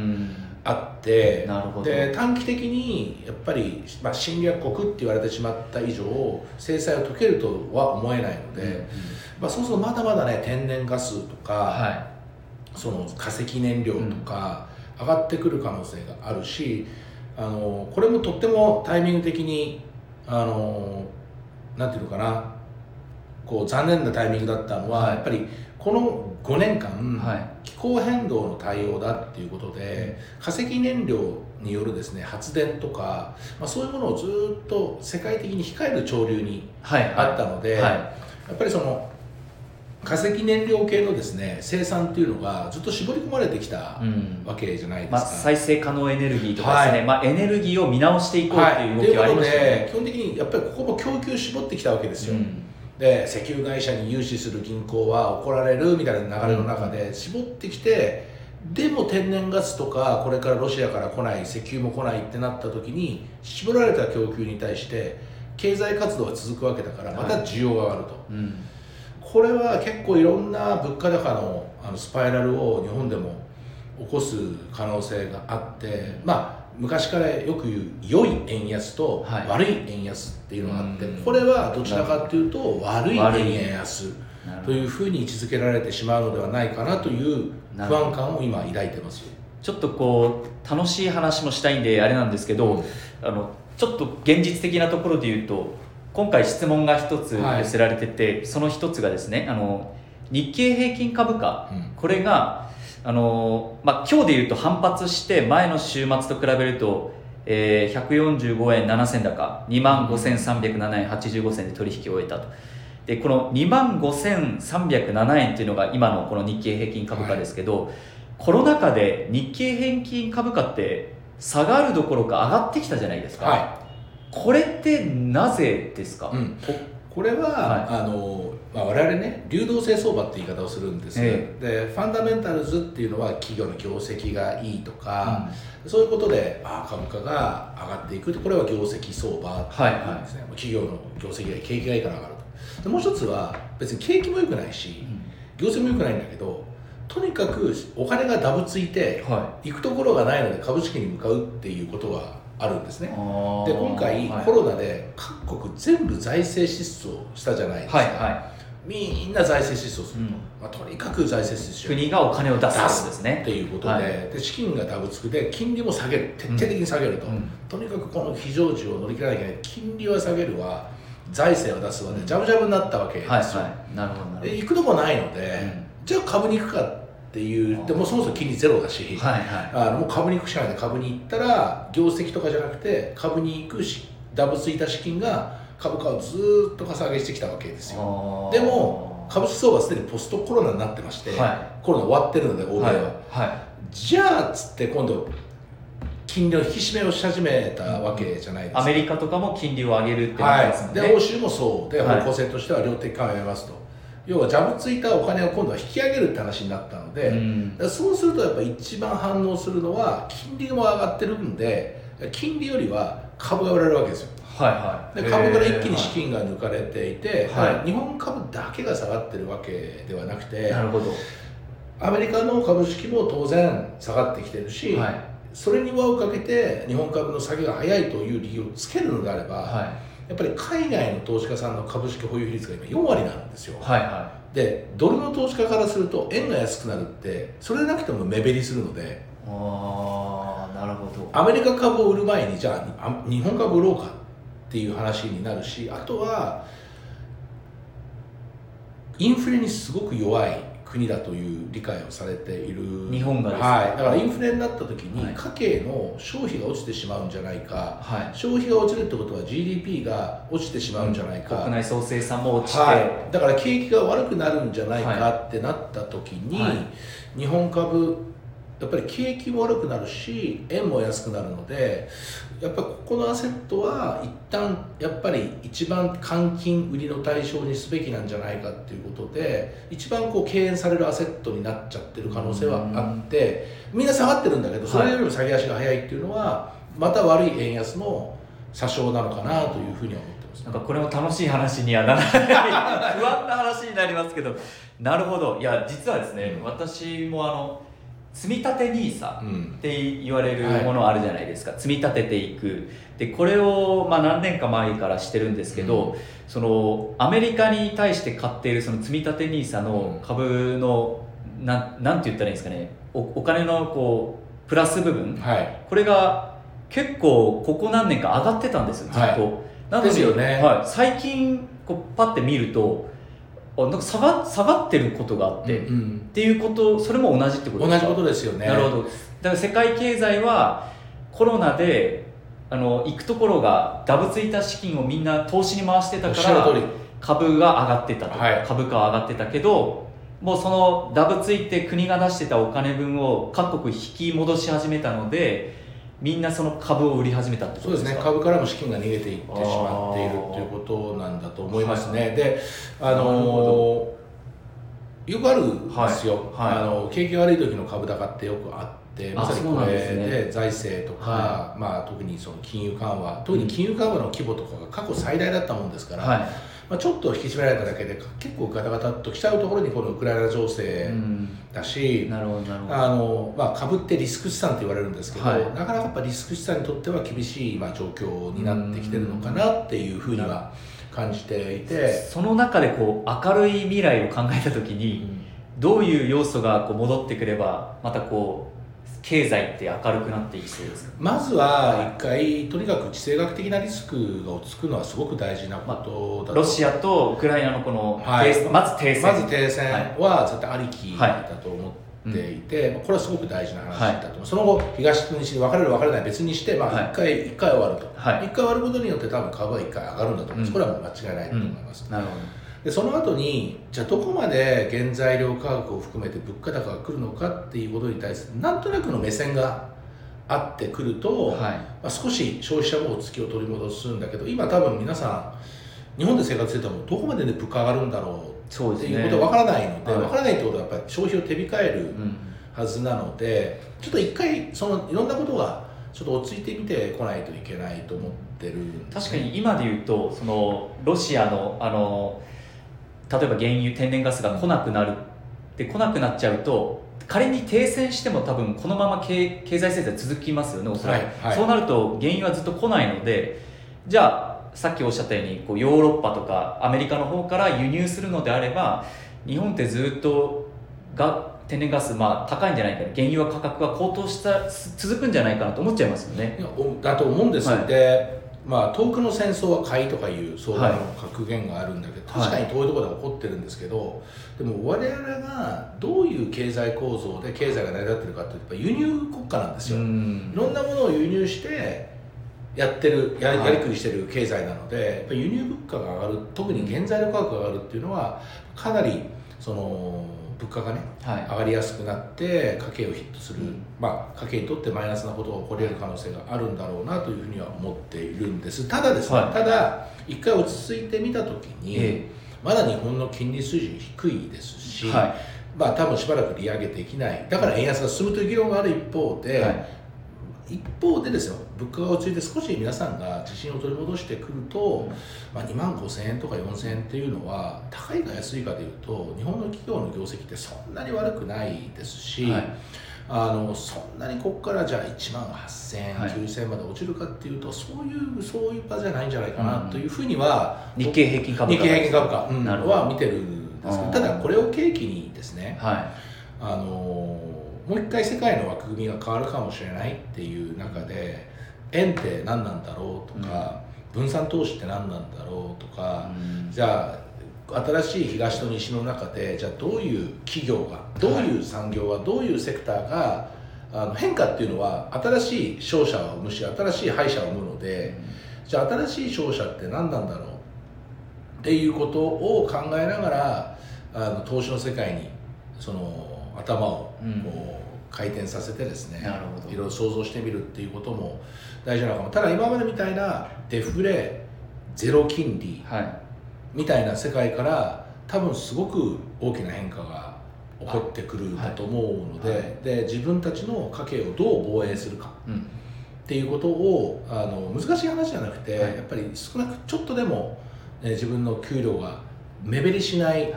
あって、うん、で短期的にやっぱり、まあ、侵略国って言われてしまった以上制裁を解けるとは思えないので、うん、まあ、そうするとまだまだね天然ガスとか、はいその化石燃料とか上がってくる可能性があるし、あのこれもとってもタイミング的にあのなんていうのかなこう残念なタイミングだったのは、はい、やっぱりこの5年間、はい、気候変動の対応だっていうことで化石燃料によるですね発電とか、まあ、そういうものをずっと世界的に控える潮流にあったので、はいはい、やっぱりその化石燃料系のですね生産っていうのがずっと絞り込まれてきたわけじゃないですか、まあ、再生可能エネルギーとかですね、はい、まあ、エネルギーを見直していこうっていう動きがありましたね、はい、基本的にやっぱりここも供給絞ってきたわけですよ、うん、で石油会社に融資する銀行は怒られるみたいな流れの中で絞ってきて、でも天然ガスとかこれからロシアから来ない石油も来ないってなった時に絞られた供給に対して経済活動が続くわけだからまた需要が上がると。はいうんこれは結構いろんな物価高のあのスパイラルを日本でも起こす可能性があってまあ昔からよく言う良い円安と悪い円安っていうのがあって、はい、これはどちらかっていうと悪い円安というふうに位置づけられてしまうのではないかなという不安感を今抱いてます。ちょっとこう楽しい話もしたいんであれなんですけど、うん、あのちょっと現実的なところで言うと今回質問が一つ寄せられてて、はい、その一つがですねあの日経平均株価、うん、これがあの、まあ、今日でいうと反発して前の週末と比べると、えー、145円7銭高。2万5307円85銭で取引を終えたと。でこの2万5307円というのが今のこの日経平均株価ですけど、はい、コロナ禍で日経平均株価って下がるどころか上がってきたじゃないですか、はいこれってなぜですか、うん、これは、はい、あのまあ、我々ね流動性相場って言い方をするんです、えでファンダメンタルズっていうのは企業の業績がいいとか、うん、そういうことであ株価が上がっていくこれは業績相場っていうんですね、はいはい、企業の業績が景気がいいから上がると。でもう一つは別に景気も良くないし、業績も良くないんだけどとにかくお金がダブついて、はい、行くところがないので株式に向かうっていうことはあるんですね。で今回、コロナで各国全部財政失踪したじゃないですか、はいはい、みんな財政失踪すると、うん、まあ、とにかく財政失踪国がお金を出すですね。っていうことではい、で資金がダブつくで金利も下げる。徹底的に下げると、うん、とにかくこの非常時を乗り切らなきゃいけない。金利は下げるわ。財政は出すわでジャブジャブになったわけですよ、はいはい、なるほどで行くとこないので、じゃあ株に行くかっていうでもそもそも金利ゼロだし、はいはい、あのもう株に行くしかない。で株に行ったら業績とかじゃなくて株に行くしダブついた資金が株価をずっとかさ上げしてきたわけですよ。でも株式相場はすでにポストコロナになってまして、はい、コロナ終わってるので欧米は、はい。はい、じゃあっつって今度金利の引き締めをし始めたわけじゃないですか、アメリカとかも金利を上げるってなってますで欧州もそうで方向性としては量的緩和をやめますと、要はジャブついたお金を今度は引き上げるって話になったので、うん、そうするとやっぱ一番反応するのは金利も上がってるんで金利よりは株が売られるわけですよ。はいはい、で株から一気に資金が抜かれていて、はい、日本株だけが下がってるわけではなくてなるほど。アメリカの株式も当然下がってきてるし、はい、それに輪をかけて日本株の下げが早いという理由をつけるのであれば、はいやっぱり海外の投資家さんの株式保有比率が今4割なんですよ、はいはい、でドルの投資家からすると円が安くなるってそれでなくても目減りするのでああなるほど。アメリカ株を売る前にじゃあ日本株売ろうかっていう話になるしあとはインフレにすごく弱い国だという理解をされている。日本がですね、はい、だからインフレになった時に家計の消費が落ちてしまうんじゃないか、はい、消費が落ちるってことは GDP が落ちてしまうんじゃないか、国内総生産も落ちて、はい、だから景気が悪くなるんじゃないかってなった時に、日本株やっぱり景気も悪くなるし円も安くなるのでやっぱここのアセットは一旦やっぱり一番換金売りの対象にすべきなんじゃないかっていうことで一番こう敬遠されるアセットになっちゃってる可能性はあってみんな下がってるんだけどそれよりも下げ足が速いっていうのはまた悪い円安の詐称なのかなというふうには思ってます、なんかこれも楽しい話にはならない。不安な話になりますけど。なるほど。いや実はですね、うん、私もあの積み立て NISA って言われるものあるじゃないですか、うんはい、積み立てていく。でこれをまあ何年か前からしてるんですけど、うん、そのアメリカに対して買っているその積み立て NISA の株の、うん、ななんて言ったらいいんですかね。おお金のこうプラス部分、はい、これが結構ここ何年か上がってたんですよずっと。はい。ですよね、はい、最近こうパッて見るとあなんか下が下がってることがあって、うんうん、っていうことそれも同じってことですか？同じことですよね。なるほど。だから世界経済はコロナであの行くところがダブついた資金をみんな投資に回してたから株が上がってたと、はい、株価は上がってたけどもうそのダブついて国が出してたお金分を各国引き戻し始めたのでみんなその株を売り始めたってことですか？そうですね。株からも資金が逃げていってしまっているということなんだと思いますね、はい、であのよくあるんですよ、はい。はい、あの景気悪い時の株高ってよくあってまさにこれで財政とか、まあ、特にその金融緩和。特に金融緩和の規模とかが過去最大だったもんですから、まあ、ちょっと引き締められただけで結構ガタガタっときちゃうところにこのウクライナ情勢だし、なるほどあのまあ、株ってリスク資産って言われるんですけど、はい、なかなかやっぱリスク資産にとっては厳しい、まあ、状況になってきてるのかなっていうふうには感じていて。その中でこう明るい未来を考えた時に、どういう要素がこう戻ってくればまたこう経済って明るくなっていきそうですか？まずは一回、とにかく地政学的なリスクがつくのはすごく大事なことだと、ロシアとウクライナのこの、はい、まず停戦。まず停戦は絶対ありきだと思っていて、はい。うん、これはすごく大事な話だと思う、はい、その後東と西に分かれる分かれない別にしてまあ一回一、回終わると。一、回終わることによって多分株は一回上がるんだと思います、うん、これは間違いないと思います、うん、なるほどでその後にじゃあどこまで原材料価格を含めて物価高が来るのかっていうことに対してなんとなくの目線があってくると、はい、まあ、少し消費者も月を取り戻すんだけど今多分皆さん日本で生活しててもどこまで、ね、物価上がるんだろうっていうことは分からないので、ね、分からないってことはやっぱり消費を手控えるはずなので、うん、ちょっと一回そのいろんなことがちょっと落ち着いてみてこないといけないと思ってる、ね、確かに今で言うとそのロシアのあの例えば原油天然ガスが来なくなるで来なくなっちゃうと仮に停戦しても多分このまま経経済制裁続きますよねおそらく、はいはい、そうなると原油はずっと来ないのでじゃあさっきおっしゃったようにこうヨーロッパとかアメリカの方から輸入するのであれば日本ってずっとが天然ガスまあ高いんじゃないか原油は価格が高騰した続くんじゃないかなと思っちゃいますよね。だと思うんです、はい、でまあ、遠くの戦争は買いとかいう相談の格言があるんだけど、はい、確かに遠いところで起こってるんですけど、でも我々がどういう経済構造で経済が成り立ってるかっていうと輸入国家なんですよ。いろんなものを輸入してやってるややりくりしてる経済なので、やっぱ輸入物価が上がる特に原材料価格が上がるっていうのはかなりその物価がね、はい、上がりやすくなって家計をヒットする、うん、まあ、家計にとってマイナスなことが起こり得る可能性があるんだろうなというふうには思っているんです。ただですね、はい、ただ一回落ち着いてみた時に、えまだ日本の金利水準低いですし、はい、まあ多分しばらく利上げできない。だから円安が進むという議論がある一方で、一方でですよ物価が落ち着いて少し皆さんが自信を取り戻してくると、まあ、2万5000円とか4000円っていうのは高いか安いかでいうと日本の企業の業績ってそんなに悪くないですし、はい、あのそんなにここからじゃあ1万8000円、はい、9000円まで落ちるかっていうとそういうそういう場じゃないんじゃないかなというふうには、うん、日経平均株価日経平均株価、うん、は見てるんですけどただこれを契機にですね、はい、あのもう一回世界の枠組みが変わるかもしれないっていう中で円って何なんだろうとか、うん、分散投資って何なんだろうとか、うん、じゃあ新しい東と西の中でじゃあどういう企業がどういう産業が、どういうセクターがあの変化っていうのは新しい商社を生むし新しい敗者を生むので、うん、じゃあ新しい商社って何なんだろうっていうことを考えながらあの投資の世界にその頭をこう回転させてですね、いろいろ想像してみるっていうことも大事なのかも。ただ今までみたいなデフレゼロ金利みたいな世界から多分すごく大きな変化が起こってくるんだと思うのではい。はい、で自分たちの家計をどう防衛するか、っていうことをあの難しい話じゃなくて、はい、やっぱり少なくちょっとでも、ね、自分の給料が目減りしない、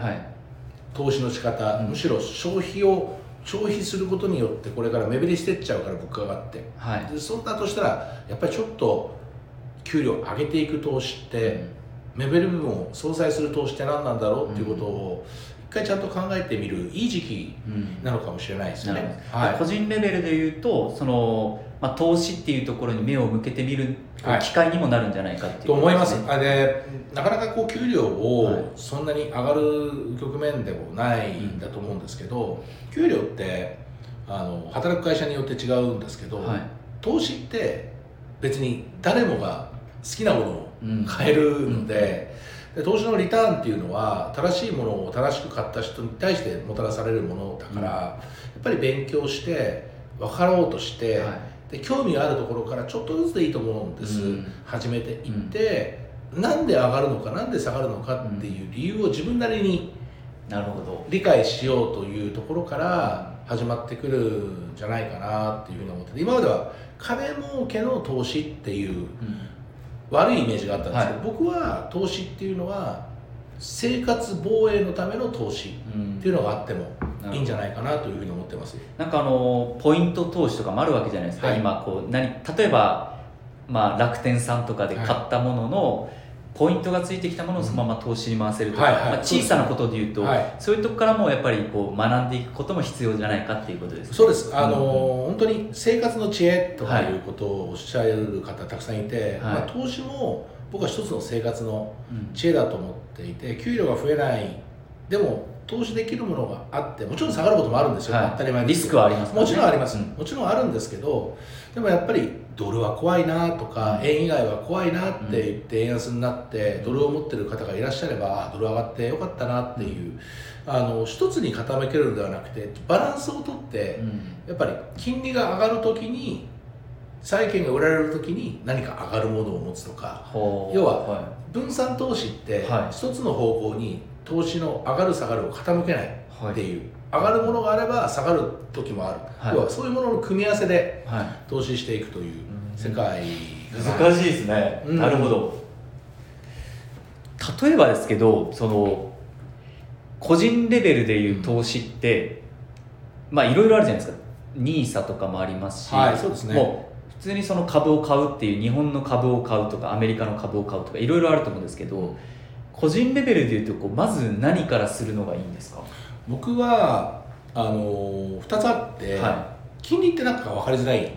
投資の仕方、うん、むしろ消費を消費することによってこれから目減りしていっちゃうから物価が上がって、はい、でそんなとしたらやっぱりちょっと給料上げていく投資って、うん、目減る部分を相殺する投資って何なんだろうっていうことを一回ちゃんと考えてみるいい時期なのかもしれないですよね、はい、個人レベルでいうとその、まあ、投資っていうところに目を向けてみる機会にもなるんじゃないかっていう、ね、と思います。あでなかなかこう給料をそんなに上がる局面でもないんだと思うんですけど、給料ってあの働く会社によって違うんですけど、はい、投資って別に誰もが好きなものを買えるのでうん、で投資のリターンっていうのは正しいものを正しく買った人に対してもたらされるものだから、うん、やっぱり勉強して分かろうとして、はい、で興味があるところからちょっとずつでいいと思うんです、うん、始めていって、うん、なんで上がるのかなんで下がるのかっていう理由を自分なりになるほど。理解しようというところから始まってくるんじゃないかなっていうふうに思ってて今までは金儲けの投資っていう悪いイメージがあったんですけど、はい、僕は投資っていうのは生活防衛のための投資っていうのがあってもいいんじゃないかなというふうに思ってます、なんかあのポイント投資とかもあるわけじゃないですか、はい、今こう何例えば、まあ、楽天さんとかで買ったものの、はいポイントがついてきたものをそのまま投資に回せるとか、まあ、小さなことで言うと、はい、そういうとこからもやっぱりこう学んでいくことも必要じゃないかっていうことです、ね、そうです。あの、うん、本当に生活の知恵とかいうことをおっしゃる方たくさんいて、はい、まあ、投資も僕は一つの生活の知恵だと思っていて、給料が増えない。でも投資できるものがあってもちろん下がることもあるんですよ、はい、当たり前リスクはあります、ね、もちろんあります、うん、もちろんあるんですけどでもやっぱりドルは怖いなとか、円以外は怖いなって言って円安になってドルを持ってる方がいらっしゃればドル上がってよかったなっていうあの一つに傾けるのではなくてバランスをとって、やっぱり金利が上がる時に債券が売られる時に何か上がるものを持つとか要は分散投資って一つの方向に投資の上がる下がるを傾けないっていう、上がるものがあれば下がる時もある、はい、要はそういうものの組み合わせで投資していくという世界、難しいですね、うん、なるほど。例えばですけどその個人レベルでいう投資って、まあいろいろあるじゃないですか。NISA とかもありますし、はい、そうですね。もう普通にその株を買うっていう日本の株を買うとかアメリカの株を買うとかいろいろあると思うんですけど個人レベルでいうとこうまず何からするのがいいんですか？僕はあの2つあって、はい、金利ってなんか分かりづらい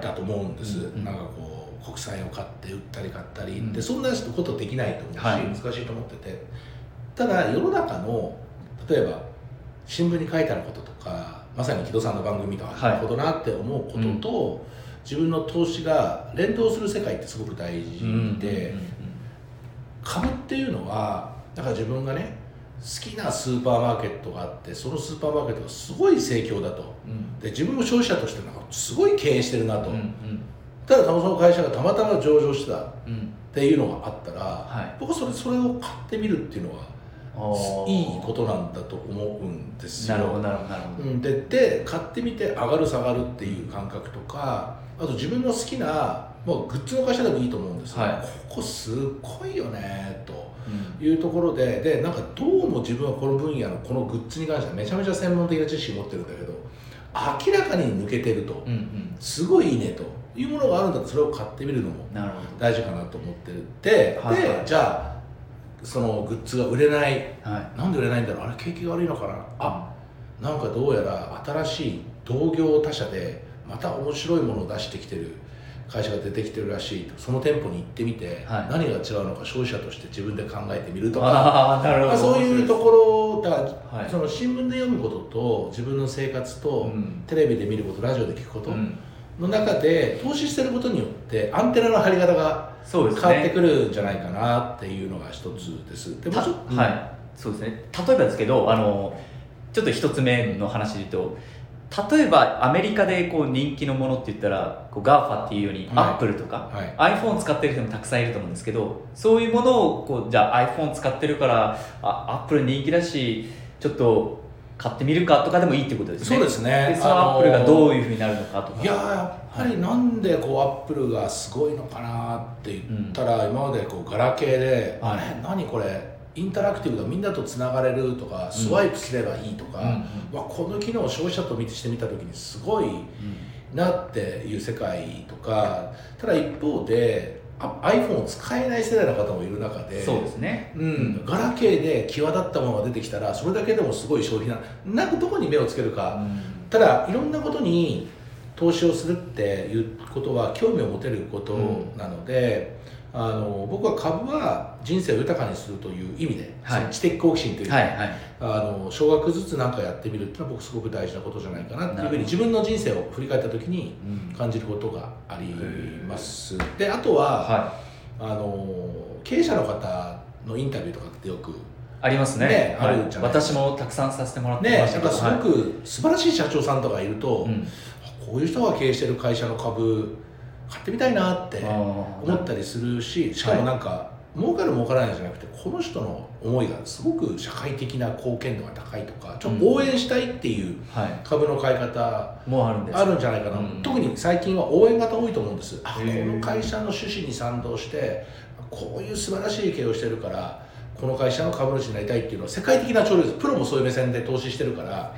だと思うんです、はい、なんかこう国債を買って売ったり買ったり、うん、でそんなことできないと思うし、はい、難しいと思ってて。ただ世の中の例えば新聞に書いてあることとかまさに木戸さんの番組とかなるほどなって思うことと、うん、自分の投資が連動する世界ってすごく大事で、株っていうのはだから自分がね好きなスーパーマーケットがあってそのスーパーマーケットがすごい盛況だと、うん、で自分も消費者としてなんかすごい経営してるなと、うんうん、ただたまその会社がたまたま上場したっていうのがあったら、はい、僕はそれそれを買ってみるっていうのはいいことなんだと思うんですよ。なるほどなるほど。でで買ってみて上がる下がるっていう感覚とかあと自分の好きなもうグッズの会社でもいいと思うんですよ、はい、ここすっごいよねというところで、うん、でなんかどうも自分はこの分野のこのグッズに関してはめちゃめちゃ専門的な知識を持ってるんだけど明らかに抜けてると、うんうん、すごいいいねと。いうものがあるんだったらそれを買ってみるのも大事かなと思ってる。で、はい、でじゃあそのグッズが売れない、はい、なんで売れないんだろう。あれ景気が悪いのかな。あなんかどうやら新しい同業他社でまた面白いものを出してきてる会社が出てきてるらしいその店舗に行ってみて、はい、何が違うのか消費者として自分で考えてみるとか。まあ、そういうところだ。から、はい、その新聞で読むことと自分の生活と、うん、テレビで見ることラジオで聞くことの中で、投資してることによってアンテナの張り方が変わってくるんじゃないかなっていうのが一つです。でもはい。そうですね。例えばですけどあのちょっと一つ目の話で言うと例えばアメリカでこう人気のものって言ったらこう GAFA っていうように、アップルとか、はい、iPhone 使ってる人もたくさんいると思うんですけどそういうものをこうじゃあ iPhone 使ってるからあ Apple 人気だしちょっと買ってみるかとかでもいいってことですね。そうですね。でそのアップルがどういうふうになるのかとか。いややっぱりなんでこうアップルがすごいのかなって言ったら、うん、今までこうガラケーで、あれ？何これ？インタラクティブだみんなとつながれるとかスワイプすればいいとか、うん、この機能を消費者と見てしてみた時にすごいなっていう世界とかただ一方で iPhone を使えない世代の方もいる中でそうですね、うん、ガラケーで際立ったものが出てきたらそれだけでもすごい消費ななんかどこに目をつけるか、うん、ただいろんなことに投資をするっていうことは興味を持てることなので、うん、あの僕は株は人生を豊かにするという意味で、はい、知的好奇心というか、はいはい、あの少額ずつ何かやってみるっていうのは僕すごく大事なことじゃないかなっていうふうに自分の人生を振り返った時に感じることがあります。であとは、はい、あの経営者の方のインタビューとかってよくありますね、ね、あるじゃない私もたくさんさせてもらってましたけど、ね、すごく素晴らしい社長さんとかいると、うん。こういう人が経営してる会社の株買ってみたいなって思ったりするししかもなんか、はい、儲かる儲からないじゃなくてこの人の思いがすごく社会的な貢献度が高いとかちょっと応援したいっていう株の買い方もあるんじゃないかな、特に最近は応援型多いと思うんです。あこの会社の趣旨に賛同してこういう素晴らしい経営をしてるからこの会社の株主になりたいっていうのは世界的な潮流です。プロもそういう目線で投資してるから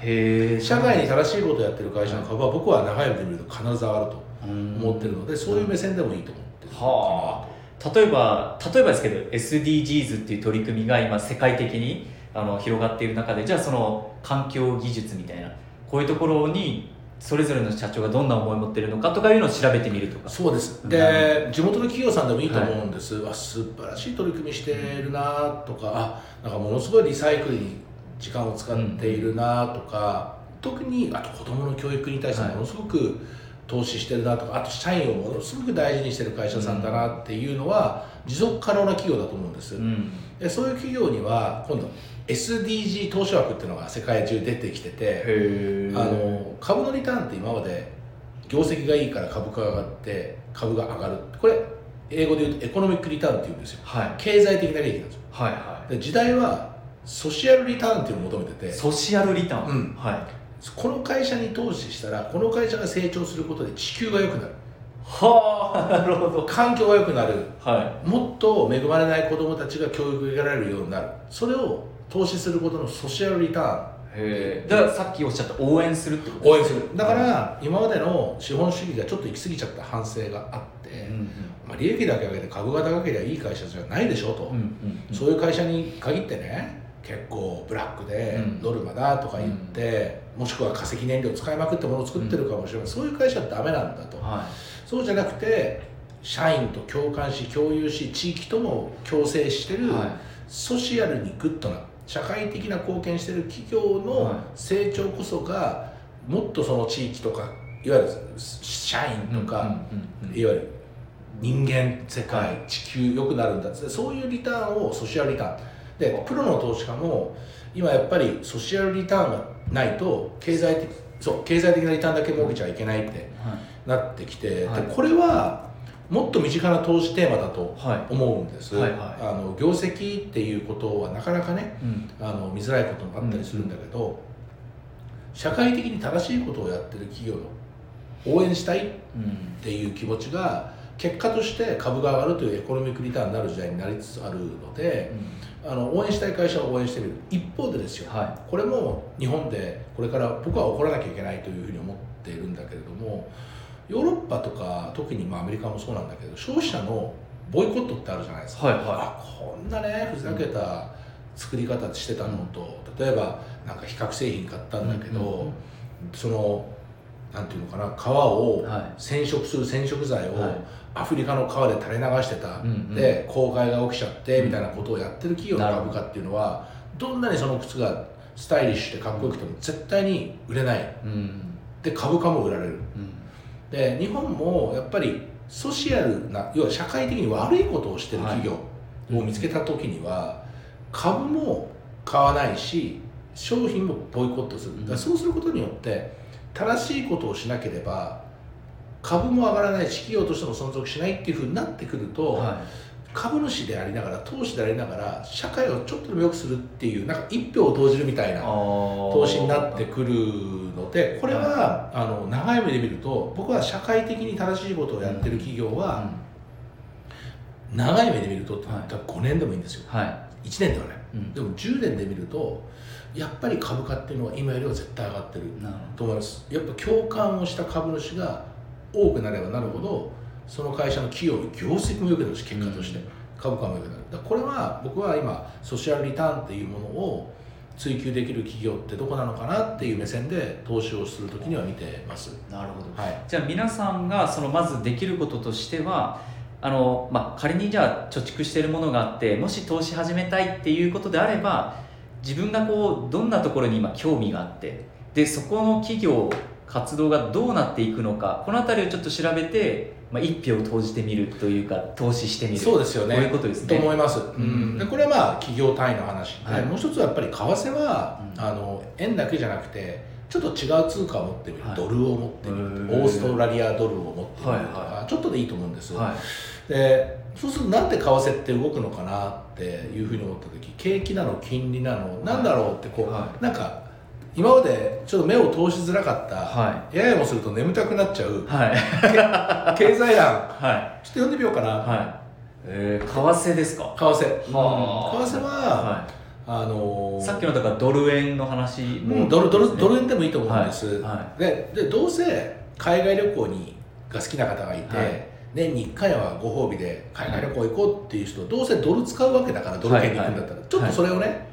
社会に正しいことをやってる会社の株は僕は長い目で見ると必ず上がると思ってるのでそういう目線でもいいと思ってる。はあ。例えば例えばですけど SDGs っていう取り組みが今世界的にあの広がっている中でじゃあその環境技術みたいなこういうところにそれぞれの社長がどんな思いを持ってるのかとかいうのを調べてみるとか。そうです。で、地元の企業さんでもいいと思うんです、はい、素晴らしい取り組みしてるなとか、あなんかものすごいリサイクルに時間を使っているなとか、うん、特にあと子どもの教育に対してものすごく投資してるなとか。あと社員をものすごく大事にしてる会社さんだなっていうのは持続可能な企業だと思うんです、うん、でそういう企業には今度 SDG 投資枠っていうのが世界中出てきててあの株のリターンって今まで業績がいいから株価が上がって株が上がる。これ英語で言うとエコノミックリターンって言うんですよ、はい、経済的な利益なんですよ、はいはい、で時代はソシアルリターンっていうのを求めてて。ソシアルリターン、うん、はい、この会社に投資したらこの会社が成長することで地球が良くなる。はあなるほど。環境が良くなる、はい、もっと恵まれない子どもたちが教育を受けられるようになる。それを投資することのソシャルリターン。へだからさっきおっしゃった応援するってこと応援する。だから今までの資本主義がちょっと行き過ぎちゃった反省があって、うんうん、まあ、利益だけ上げて株が高ければいい会社じゃないでしょと、うんうんうん、そういう会社に限ってね結構ブラックでノルマだとか言って、うん、もしくは化石燃料使いまくってものを作ってるかもしれない、うん、そういう会社はダメなんだと、はい、そうじゃなくて社員と共感し共有し地域とも共生してる、はい、 social に good な社会的な貢献してる企業の成長こそがもっとその地域とかいわゆる社員とか、いわゆる人間世界地球良くなるんだって。そういうリターンを social return。でプロの投資家も今やっぱり social return がないと経済的そう経済的なリターンだけ儲けちゃいけないってなってきて、はい、でこれはもっと身近な投資テーマだと思うんです、はいはい。はい、あの業績っていうことはなかなかね、うん、あの見づらいこともあったりするんだけど、うん、社会的に正しいことをやってる企業の応援したいっていう気持ちが結果として株が上がるというエコノミックリターンになる時代になりつつあるので、うん、あの応援したい会社を応援してみる。一方でですよ、はい、これも日本でこれから僕は怒らなきゃいけないというふうに思っているんだけれどもヨーロッパとか特にまあアメリカもそうなんだけど消費者のボイコットってあるじゃないですか、はいはい、あこんなねふざけた作り方してたのと、例えばなんか比較製品買ったんだけど、うんうんうん、そのなんていうのかな皮を染色する染色剤をアフリカの川で垂れ流してた、はい、で公害が起きちゃってみたいなことをやってる企業の株価っていうのはどんなにその靴がスタイリッシュでかっこよくても絶対に売れない、うん、で株価も売られる、うんで日本もやっぱりソシアルな要は社会的に悪いことをしてる企業を見つけた時には、株も買わないし商品もボイコットする、うん、そうすることによって正しいことをしなければ株も上がらないし企業としても存続しないっていうふうになってくると、はい株主でありながら投資でありながら社会をちょっとでも良くするっていうなんか一票を投じるみたいな投資になってくるのでこれは、あの長い目で見ると僕は社会的に正しいことをやってる企業は、長い目で見ると、はい、5年でもいいんですよ、はい、1年ではない、うん、でも10年で見るとやっぱり株価っていうのは今よりは絶対上がってると思います。やっぱ共感をした株主が多くなればなるほどその会社の企業の業績も良くなるし結果として、株価も良くなる。だこれは僕は今ソシャルリターンっていうものを追求できる企業ってどこなのかなっていう目線で投資をするときには見てます。なるほど、はい、じゃあ皆さんがそのまずできることとしてはあの、まあ、仮にじゃあ貯蓄しているものがあってもし投資始めたいっていうことであれば自分がこうどんなところに今興味があってでそこの企業活動がどうなっていくのかこの辺りをちょっと調べて、まあ、一票を投じてみるというか投資してみる。そうですよね。こういうことですね。と思います、うん、でこれはまあ企業単位の話で、はい、もう一つはやっぱり為替は、うん、あの円だけじゃなくてちょっと違う通貨を持ってみる、はい、ドルを持ってみる。オーストラリアドルを持ってみるとか、はいはい、ちょっとでいいと思うんです、はい、でそうするとなんで為替って動くのかなっていうふうに思った時景気なの金利なのなんだろうってこう、はい、なんか今までちょっと目を通しづらかった、はい、ややもすると眠たくなっちゃう、はい、経済欄、[laughs] はい、ちょっと読んでみようかな、はい。えー、為替ですか？為替、うん、為替は、はい。あのー、さっきのだからドル円の話も、うん、ドルドルドル円でもいいと思うんです、はい。はい、ででどうせ海外旅行にが好きな方がいて、はい、年に1回はご褒美で海外旅行行こうっていう人どうせドル使うわけだからドル圏に行くんだったら、ちょっとそれをね、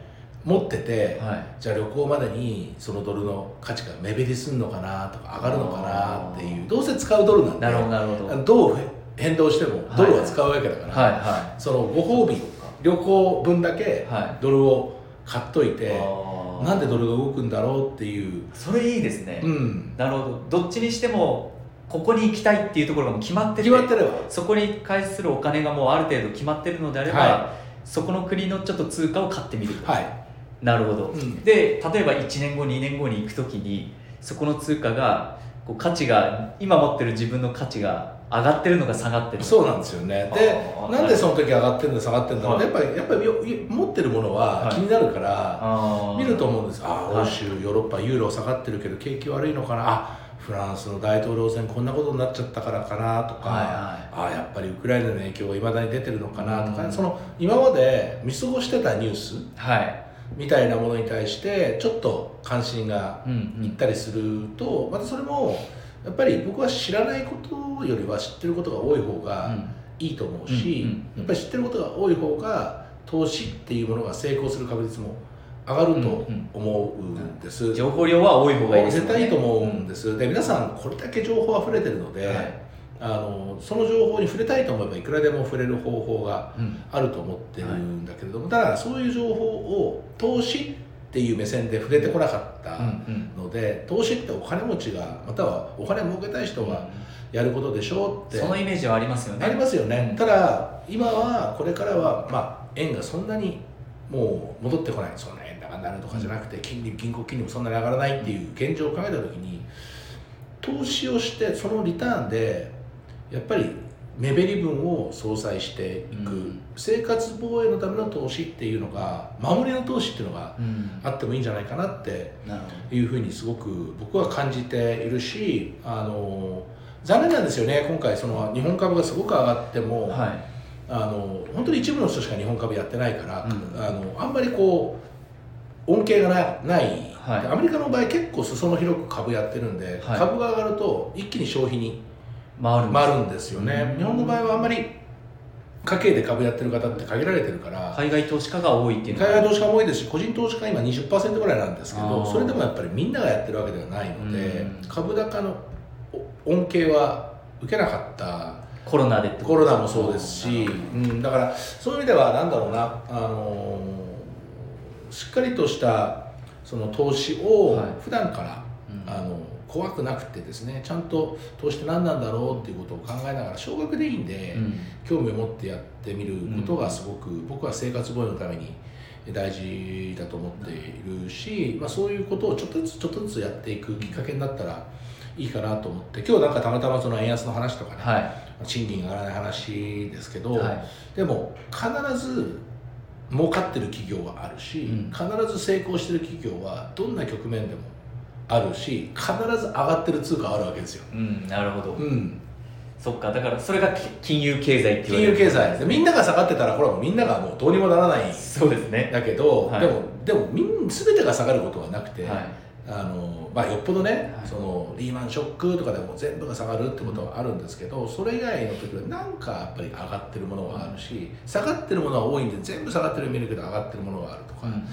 持ってて、はい、じゃあ旅行までにそのドルの価値が目減りするのかなとか上がるのかなっていうどうせ使うドルなんでなるほどなるほど。どう変動してもドルは使うわけだから、はい。はい、そのご褒美旅行分だけドルを買っといて、はい、なんでドルが動くんだろうっていう。それいいですね、うん、なるほど。どっちにしてもここに行きたいっていうところがもう決まってて決まってれば。そこに返するお金がもうある程度決まってるのであれば、はい、そこの国のちょっと通貨を買ってみるはいなるほど、うん、で例えば1年後2年後に行く時にそこの通貨がこう価値が今持ってる自分の価値が上がってるのか下がってるそうなんですよね。でなんでその時上がってるの下がってるんだろう、はい、やっぱりやっぱり持ってるものは気になるから、見ると思うんですああ欧州ヨーロッパユーロ下がってるけど景気悪いのかな。あフランスの大統領選こんなことになっちゃったからかなとか、はいはい、ああやっぱりウクライナの影響がいまだに出てるのかなとか、その今まで見過ごしてたニュース、はいみたいなものに対してちょっと関心がいったりすると、またそれもやっぱり僕は知らないことよりは知ってることが多い方がいいと思うし、やっぱり知ってることが多い方が投資っていうものが成功する確率も上がると思うんです、情報量は多い方がいいです、ね、絶対いいと思うんです、で皆さんこれだけ情報あふれてるので、はいあのその情報に触れたいと思えばいくらでも触れる方法があると思ってるんだけれども、うんはい、ただそういう情報を投資っていう目線で触れてこなかったので、うんうん、投資ってお金持ちがまたはお金儲けたい人がやることでしょうって、そのイメージはありますよね。ありますよね、ただ今はこれからは、まあ、円がそんなにもう戻ってこない。そんな円高になるとかじゃなくて金利銀行金利もそんなに上がらないっていう現状を考えた時に投資をしてそのリターンでやっぱり目減り分を相殺していく、うん、生活防衛のための投資っていうのが守りの投資っていうのがあってもいいんじゃないかなっていうふうにすごく僕は感じているしあの残念なんですよね。今回その日本株がすごく上がっても、はい、あの本当に一部の人しか日本株やってないから、うん、あのあんまりこう恩恵がない、はい、アメリカの場合結構裾野広く株やってるんで、はい、株が上がると一気に消費に。回る回るんですよね、日本の場合はあんまり家計で株やってる方って限られてるから海外投資家が多いっていう海外投資家も多いですし個人投資家今20%ぐらいなんですけどそれでもやっぱりみんながやってるわけではないので株高の恩恵は受けなかった。コロナでコロナもそうですし、うん、だ。からそういう意味ではなんだろうな、あのー、しっかりとしたその投資を普段から、はい、あの怖くなくてですねちゃんと投資って何なんだろうっていうことを考えながら少額でいいんで、うん、興味を持ってやってみることがすごく、僕は生活防衛のために大事だと思っているし、まあ、そういうことをちょっとずつちょっとずつやっていくきっかけになったらいいかなと思って今日なんかたまたまその円安の話とかね、はい、賃金が上がらない話ですけど、はい、でも必ず儲かってる企業はあるし、うん、必ず成功してる企業はどんな局面でもあるし必ず上がってる通貨あるわけですよ、うん、なるほど、うん、そっかだからそれが金融経済って金融経済でみんなが下がってたらこれはみんながもうどうにもならない。そうですね。だけど、はい、でもでもみん全てが下がることはなくて、はい、あのまあ、よっぽどね、はい、そのリーマンショックとかでも全部が下がるってことはあるんですけど、それ以外の時はなんかやっぱり上がってるものがあるし下がってるものは多いんで全部下がってる見るけど上がってるものがあるとか、うんうん、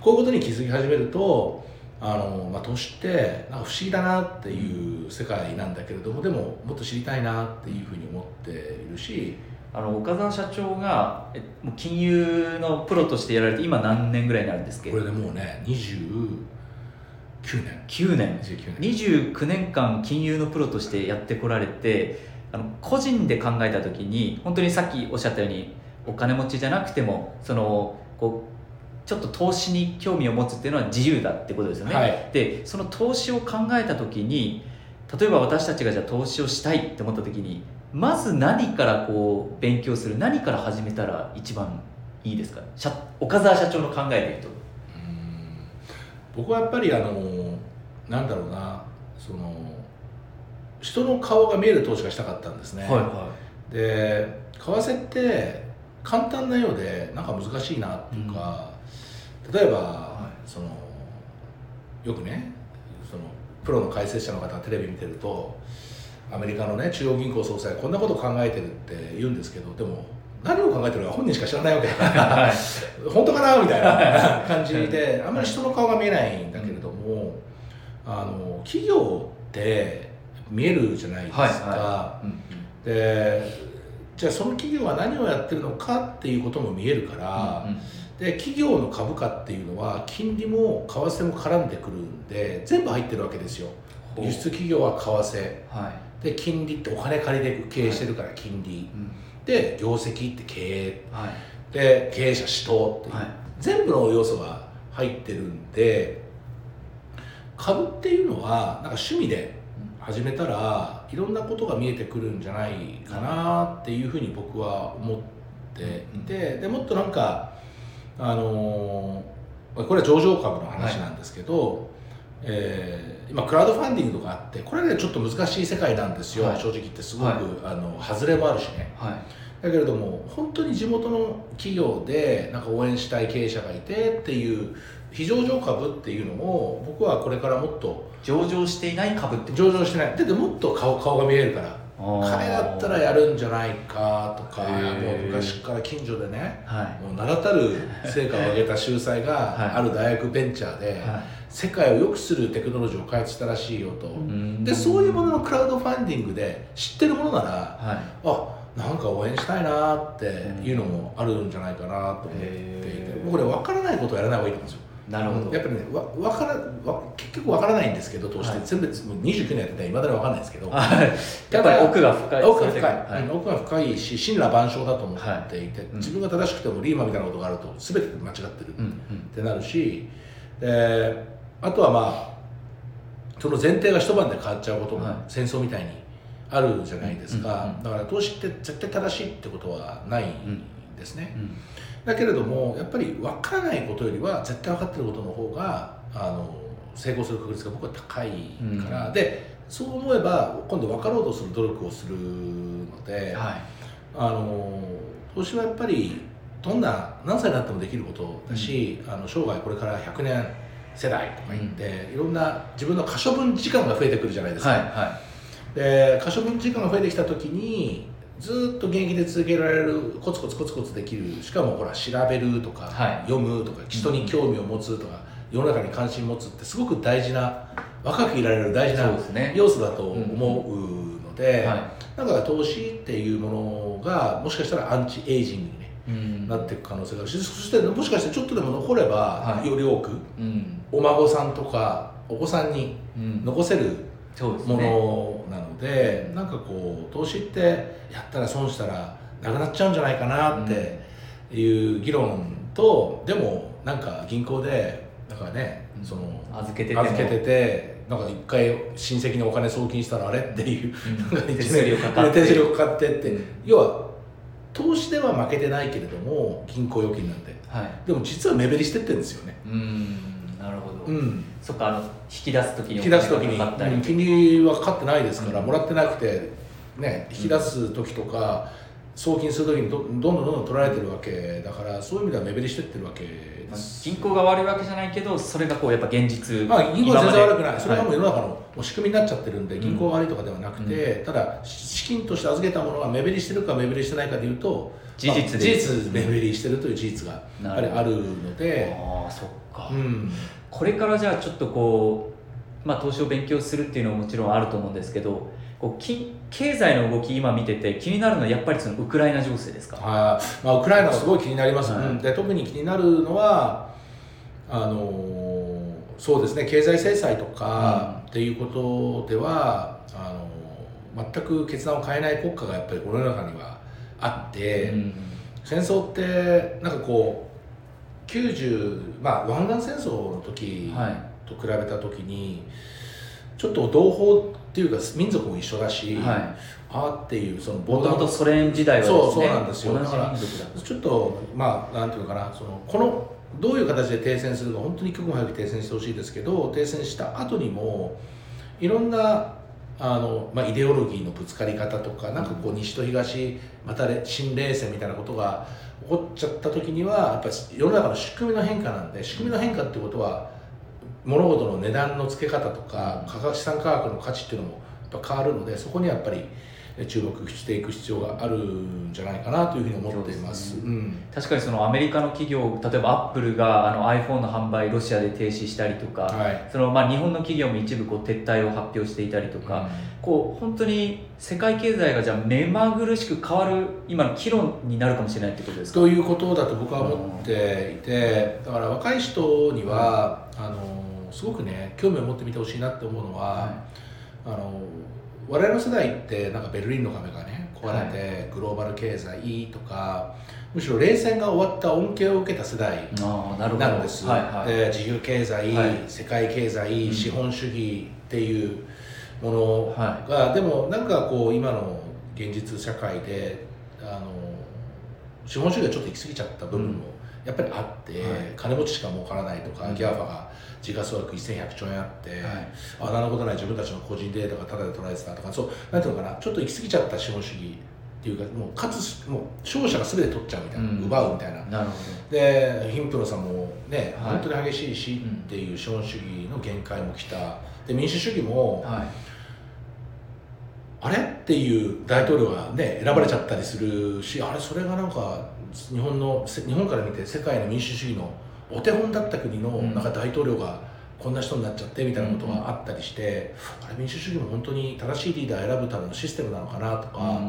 こういうことに気づき始めるとあの、まあ、年ってなんか不思議だなっていう世界なんだけれどもでももっと知りたいなっていうふうに思っているし。あの岡澤社長がえもう金融のプロとしてやられて今何年ぐらいになるんですけ？どこれでもうね20 9年。9年。29年。29年間金融のプロとしてやってこられてあの個人で考えた時に本当にさっきおっしゃったようにお金持ちじゃなくてもそのこうちょっと投資に興味を持つっていうのは自由だってことですよね、はい、でその投資を考えた時に例えば私たちがじゃあ投資をしたいって思った時にまず何からこう勉強する何から始めたら一番いいですか？岡澤社長の考えでいうと。僕はやっぱりあのなんだろうなその人の顔が見える投資がしたかったんですね、はいはい、で為替って簡単なようでなんか難しいなっていうか、うん、例えば、はい、そのよくねそのプロの解説者の方がテレビ見てるとアメリカのね中央銀行総裁こんなこと考えてるって言うんですけどでも何を考えてるか本人しか知らないわけだから、[laughs] はい、本当かなみたいな感じであんまり人の顔が見えないんだけれども、あの企業って見えるじゃないですか、はいはい、でじゃあその企業は何をやってるのかっていうことも見えるから、うんうん、で企業の株価っていうのは金利も為替も絡んでくるんで全部入ってるわけですよ。輸出企業は為替、はい、で金利ってお金借りで経営してるから金利、はいうん。で業績って経営、はい、で経営者指導っていう、はい、全部の要素が入ってるんで株っていうのはなんか趣味で始めたらいろんなことが見えてくるんじゃないかなっていうふうに僕は思っていてでもっとなんかあのー、これは上場株の話なんですけど、はい。えー、今クラウドファンディングとかあってこれねちょっと難しい世界なんですよ、はい、正直言ってすごく、はい、あの外れもあるしね、はい、だけれども本当に地元の企業でなんか応援したい経営者がいてっていう非上場株っていうのも僕はこれからもっと上場していない株って上場してない。でもっと顔顔が見えるから彼だったらやるんじゃないかとかもう昔から近所でね、はい、もう名だたる成果を上げた秀才が [laughs] ある大学ベンチャーで、はい、世界を良くするテクノロジーを開発したらしいよと。でそういうもののクラウドファンディングで知ってるものなら、はい、あなんか応援したいなっていうのもあるんじゃないかなと思っていて。これ分からないことをやらない方がいいんですよなるほど。やっぱりねわ分からわ結局分からないんですけどどうして、はい、全部29年やってていまだに分かんないですけど、はい、やっぱり奥が深い奥が深い、はい、奥が深いし神羅万象だと思っていて、はい、自分が正しくてもリーマンみたいなことがあると全て間違ってるってなるし、であとはまあその前提が一晩で変わっちゃうことも戦争みたいにあるじゃないですか、だから投資って絶対正しいってことはないんですね、うんうんだけれどもやっぱり分からないことよりは絶対分かってることの方があの成功する確率が僕は高いから、うん、でそう思えば今度分かろうとする努力をするので、はい、あの投資はやっぱりどんな何歳になってもできることだし、うん、あの生涯これから100年世代とか言って、うん、いろんな自分の可処分時間が増えてくるじゃないですか。はいはい、で可処分時間が増えてきた時にずっと現役で続けられるコツコツコツコツできる。しかもほら調べるとか、はい、読むとか人に興味を持つとか、うん、世の中に関心持つってすごく大事な若くいられる大事な要素だと思うので、うん。はい、だから投資っていうものがもしかしたらアンチエイジングにね、うん、なっていく可能性があるしそしてもしかしてちょっとでも残れば、より多く、お孫さんとかお子さんに残せるものなので、なんかこう投資ってやったら損したらなくなっちゃうんじゃないかなっていう議論と、でもなんか銀行でだからねその預けてて預けててなんか一回親戚にお金送金したらあれっていう、うん、手数料かかって。手数料かかってって、うん、要は投資では負けてないけれども銀行預金なんで、はい、でも実は目減りしてってるんですよね。うんなるほど、うん、そっかあの引き出す時に引き出す時に。金利はかかってないですから、うん、もらってなくてね引き出す時とか、送金するときにどどんどんどんどん取られてるわけだからそういう意味では目減りしてってるわけです。銀行が悪いわけじゃないけどそれがこうやっぱ現実まあ銀行は全然悪くない。それがもう世の中のもう仕組みになっちゃってるんで、銀行が悪いとかではなくて、うん、ただ資金として預けたものが目減りしてるか目減りしてないかでいうと事実で、まあ、事実目減りしてるという事実がやっぱりあるのでああそっか、うん、これからじゃあちょっとこうまあ投資を勉強するっていうのももちろんあると思うんですけどこうき経済の動き今見てて気になるのはやっぱりそのウクライナ情勢ですか？あ、まあ、ウクライナすごい気になります、はい、で特に気になるのはあのそうですね経済制裁とかっていうことでは、うん、あの全く決断を変えない国家がやっぱりこの中にはあって、うん、戦争ってなんかこう90まあ湾岸戦争の時と比べた時に、ちょっと同胞っていうか民族も一緒だし、はい、ああっていうそのもともとソ連時代は、ね、そうそうなんですよ。だからちょっとまあなんていうのかなそのこのどういう形で停戦するか本当に一刻も早く停戦してほしいですけど停戦した後にもいろんなあの、まあ、イデオロギーのぶつかり方とかなんかこう西と東また新冷戦みたいなことが起こっちゃった時にはやっぱり世の中の仕組みの変化なんで仕組みの変化ってことは物事の値段の付け方とか価格資産価格の価値っていうのもやっぱ変わるのでそこにやっぱり注目していく必要があるんじゃないかなというふうに思っています、ね。うん、確かにそのアメリカの企業例えばアップルがあの iPhone の販売ロシアで停止したりとか、はい、そのまあ日本の企業も一部こう撤退を発表していたりとか、うん、こう本当に世界経済がじゃあ目まぐるしく変わる今の岐路になるかもしれないってことですか？ということだと僕は思っていて、だから若い人には、あのすごくね興味を持ってみてほしいなって思うのは、はい、あの我々の世代ってなんかベルリンの壁がね壊れて、グローバル経済とかむしろ冷戦が終わった恩恵を受けた世代なんです、はいはい、で自由経済、はい、世界経済、うん、資本主義っていうものが、でもなんかこう今の現実社会であの資本主義がちょっと行き過ぎちゃった部分もやっぱりあって、金持ちしか儲からないとか、ギャーファが時価総額1100兆円あって、はい、あなることない自分たちの個人データがただで取られてたとかそうなんていうのかなちょっと行き過ぎちゃった資本主義っていうかもうかつもう勝者が全て取っちゃうみたいな、うん、奪うみたいな。なるほど。で貧富の差もね、はい、本当に激しいしっていう資本主義の限界も来た。で民主主義も、はい、あれっていう大統領がね選ばれちゃったりするしあれそれがなんか日本の日本から見て世界の民主主義のお手本だった国のなんか大統領がこんな人になっちゃってみたいなことがあったりして、あれ民主主義も本当に正しいリーダーを選ぶためのシステムなのかなとか、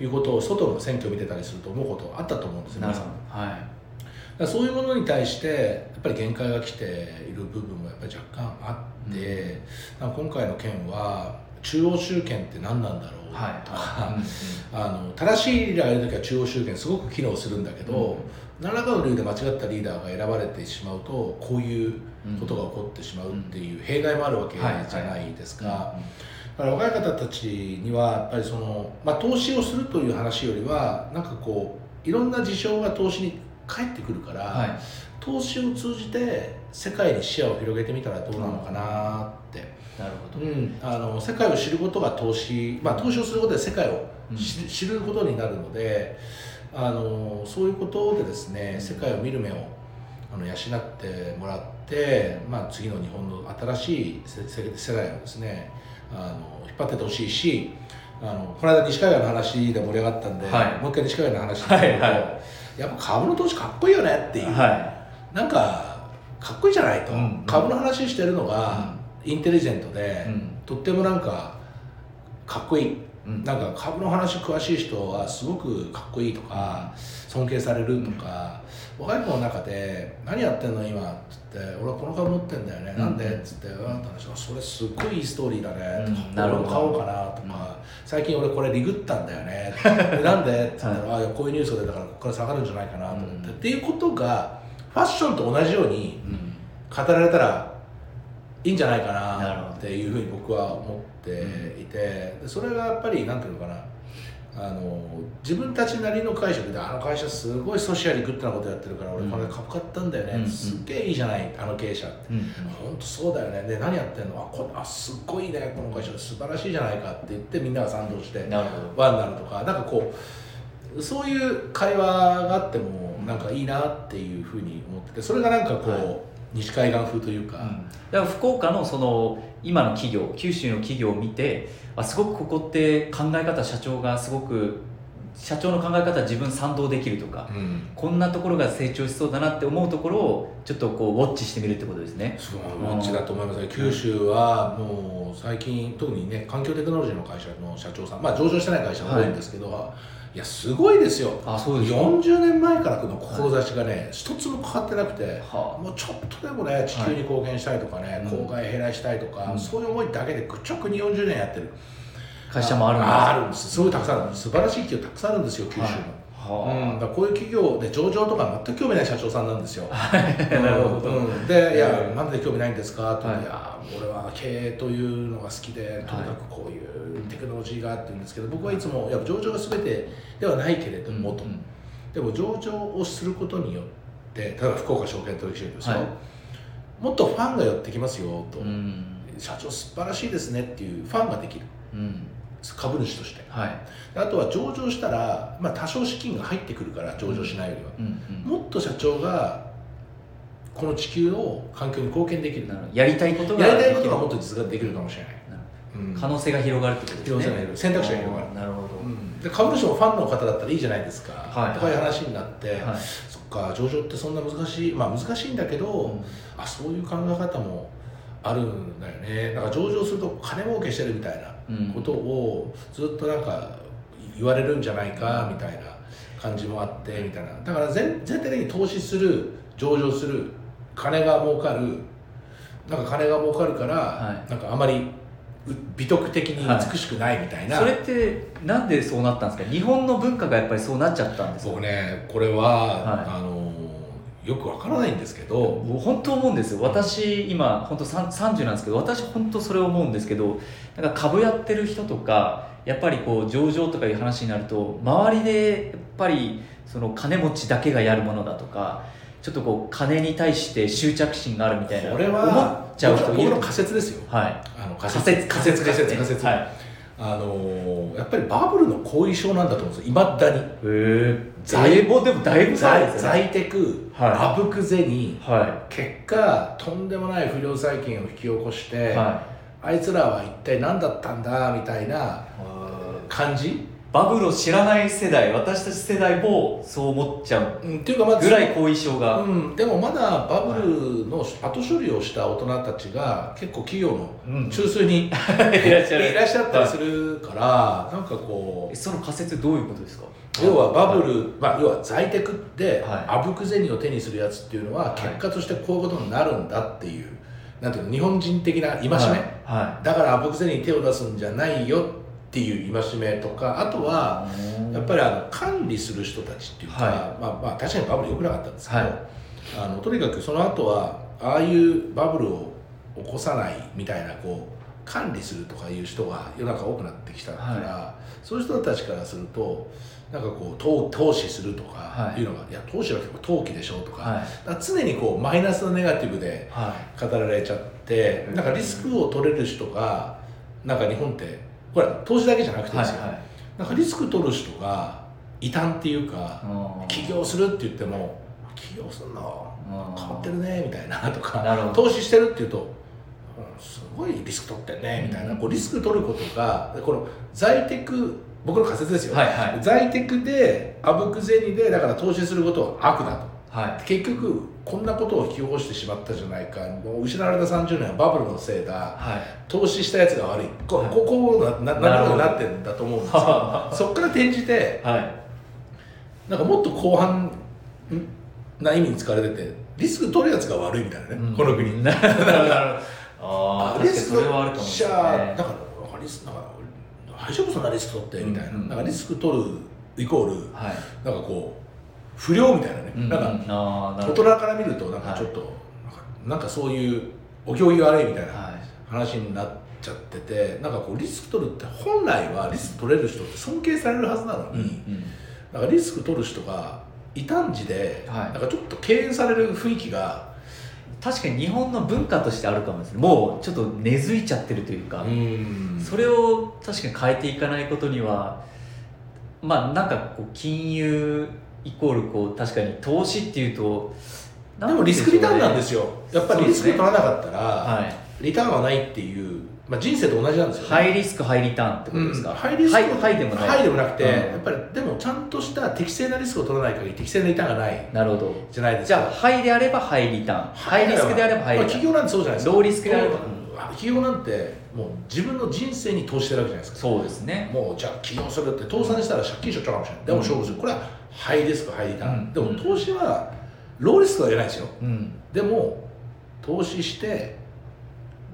いうことを外の選挙を見てたりすると思うことあったと思うんですよ皆さん。はい。そういうものに対してやっぱり限界が来ている部分もやっぱり若干あって、うん、今回の件は中央集権って何なんだろうとか、はい、あの正しいリーダーがいる時は中央集権すごく機能するんだけど、うん何らかの理由で間違ったリーダーが選ばれてしまうとこういうことが起こってしまうっていう弊害もあるわけじゃないですか。だから若い方たちにはやっぱりその、まあ、投資をするという話よりはなんかこういろんな事象が投資に返ってくるから、はい、投資を通じて世界に視野を広げてみたらどうなのかなって。なるほど、うん、あの世界を知ることが投資、まあ、投資をすることで世界を知,、ることになるので、あのそういうことでですね世界を見る目をあの養ってもらって、まあ、次の日本の新しい世代をですねあの引っ張ってってほしいしあのこの間西海岸の話で盛り上がったんで、はい、もう一回西海岸の話で、はいはい、やっぱ株の投資かっこいいよねっていう、はい、なんかかっこいいじゃないと、うん、株の話してるのが、インテリジェントで、うん、とってもなんかかっこいいなんか株の話詳しい人はすごくかっこいいとか尊敬されるとか、若い子の中で「何やってんの今」っつって「俺はこの株持ってんだよね、なんで?」っつって「うん」って話それすっごいいいストーリーだね」とか「俺も買おうかな」とか、最近俺これリグったんだよね」[laughs] なんで?」っつったら「あこういうニュースが出たからここから下がるんじゃないかな」と思って、っていうことがファッションと同じように語られたらいいんじゃないかなっていうふうに僕は思っていてそれがやっぱり何ていうのかな。あの自分たちなりの解釈であの会社すごいソシアリグッドなことやってるから俺これ株買ったんだよね、うん、すっげえいいじゃないあの経営者。って、うん、本当そうだよね。で何やってんの？あこあすっごいね。この会社素晴らしいじゃないかって言ってみんなが賛同してワンになるとか。なんかこうそういう会話があってもなんかいいなっていうふうに思っててそれがなんかこう、はい、西海岸風というか,、うん、だから福岡のその今の企業九州の企業を見てあすごくここって考え方社長がすごく社長の考え方自分賛同できるとか、うん、こんなところが成長しそうだなって思うところをちょっとこうウォッチしてみるってことですね。そうウォッチだと思いますね。九州はもう最近特にね環境テクノロジーの会社の社長さんまあ上場してない会社も多いんですけど、はい、いやすごいですよ。あそうです40年前からの志がね、一つも変わってなくて、はあ、もうちょっとでもね地球に貢献したいとかね、はい、公害減らしたいとか、うん、そういう思いだけで愚直に40年やってる。会社もあるんです。あるんです。すごいたくさんある。素晴らしい企業たくさんあるんですよ九州も、はい、うん、だこういう企業で上場とか全く興味ない社長さんなんですよ。[laughs] なるほど、うん、で「いやなんで興味ないんですか?」って言って、い、や俺は経営というのが好きでとにかくこういうテクノロジーが」って言うんですけど僕はいつも「い。や上場が全てではないけれども」と、でも上場をすることによって例えば福岡証券取引所ですよ、はい、もっとファンが寄ってきますよと、社長素晴らしいですねっていうファンができる。うん株主として、はい、あとは上場したら、まあ、多少資金が入ってくるから上場しないよりは、うんうん、もっと社長がこの地球を環境に貢献できる。やりたいことがやりたいことがもっと実現できるかもしれない、うん、可能性が広がるってことですね。選択肢が広がる。なるほど、うん、で株主もファンの方だったらいいじゃないですか、はい、とかいう話になって、はい、そっか上場ってそんな難しい。まあ難しいんだけど、うん、あそういう考え方もあるんだよね。だから上場すると金儲けしてるみたいなことをずっとなんか言われるんじゃないかみたいな感じもあってみたいな。だから全全体的に投資する上場する金が儲かるなんか金が儲かるから、はい、なんかあまり美徳的に美しくないみたいな、はい、それってなんでそうなったんですか？日本の文化がやっぱりそうなっちゃったんですか？僕ねこれは、はい、あのよくわからないんですけど本当思うんですよ。私今本当30なんですけど私本当それ思うんですけどなんか株やってる人とかやっぱりこう上場とかいう話になると周りでやっぱりその金持ちだけがやるものだとかちょっとこう金に対して執着心があるみたいなこれは思っちゃう人いる僕の仮説ですよ。はい。あの仮説。仮説仮説仮説、はいあのー、やっぱりバブルの後遺症なんだと思うんですよ。いまだに。在もでもだいぶ在在テク、はい、あぶく銭、はい、結果とんでもない不良債権を引き起こして、はい、あいつらは一体何だったんだみたいな感じバブルを知らない世代私たち世代もそう思っちゃう、うん、っていうかまぐらい後遺症が、うん、でもまだバブルの後処理をした大人たちが結構企業の中枢に、うん、いらっしゃったりするから、なんかこうその仮説どういうことですか？要はバブル、まあ、要は在テクってあぶく銭を手にするやつっていうのは結果としてこういうことになるんだっていう、なんていうの日本人的な戒め、はい。はい、だからあぶく銭に手を出すんじゃないよっていう戒めとかあとはやっぱりあの管理する人たちっていうか、はい、まあ、まあ確かにバブル良くなかったんですけど、はい、あのとにかくその後はああいうバブルを起こさないみたいなこう管理するとかいう人が世の中多くなってきたから、はい、そういう人たちからするとなんかこう投投資するとかい。うのが、はい、いや投資は結構投機でしょとかはい、か常にこうマイナスのネガティブで語られちゃって、はい、なんかリスクを取れる人がなんか日本ってほら投資だけじゃなくてですよ、はいはい、なんかリスク取る人が異端っていうか起業するって言っても起業するの？変わってるねみたいなとか投資してるっていうとすごいリスク取ってんねみたいな、こうリスク取ることがこの在テク僕の仮説ですよ、はいはい、在テクであぶく銭でだから投資することは悪だと、はい、結局こんなことを引き起こしてしまったじゃないか。もう失われた30年はバブルのせいだ、はい、投資したやつが悪い。こ,、ここななななってんだと思うんですよ。[laughs] そっから転じて、はい、なんかもっと後半な意味に使われててリスク取るやつが悪いみたいなね、うん、この国。[laughs] なるほどああリスク取っちゃだからリスなんか大丈夫そんなリスク取ってみたいな,、なんかリスク取るイコール、はい、なんかこう不良みたいなね、うん、なんか大人から見るとなんかちょっと、はい、なんかそういうお行儀悪いみたいな話になっちゃっててなんかこうリスク取るって本来はリスク取れる人って尊敬されるはずなのに、うんうん、なんかリスク取る人が異端児で、はい、なんかちょっと敬遠される雰囲気が確かに日本の文化としてあるかもですね。もうちょっと根付いちゃってるというか。それを確かに変えていかないことにはまあなんかこう金融イコールこう確かに投資っていうとでもリスクリターンなんですよ。やっぱりリスク取らなかったら、はい、リターンはないっていうまあ、人生と同じなんですよ、ね、ハイリスクハイリターンってことですか、うん、ハイリスクハイでもない。ハイでもなくて、うん、やっぱりでもちゃんとした適正なリスクを取らない限り適正なリターンがないなるほど。じゃないですかじゃあハイであればハイリターン。ハイリスクであればハイリターン、企業なんてそうじゃないですか。ローリスクであれば、企業なんてもう自分の人生に投資してるわけじゃないですか。そうですね。もうじゃあ起業するって倒産したら借金しちゃうかもしれない、でも勝負する。これはハイリスクハイリターン、でも投資はローリスクは言えないですよ、でも投資して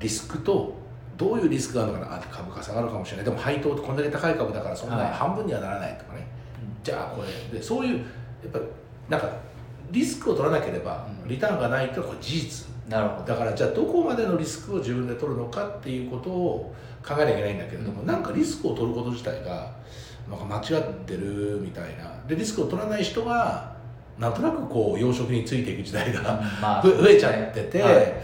リスクとどういうリスクがあるのかな。株価下がるかもしれない。でも配当ってこんだけ高い株だからそんな半分にはならないとかね、はい、じゃあこれでそういうやっぱなんかリスクを取らなければリターンがないというのはこれ事実なるほど。だからじゃあどこまでのリスクを自分で取るのかっていうことを考えなきゃいけないんだけれども、うん、なんかリスクを取ること自体がなんか間違ってるみたいな。でリスクを取らない人がなんとなくこう養殖についていく時代が、まあ、[laughs] 増えちゃってて、はい。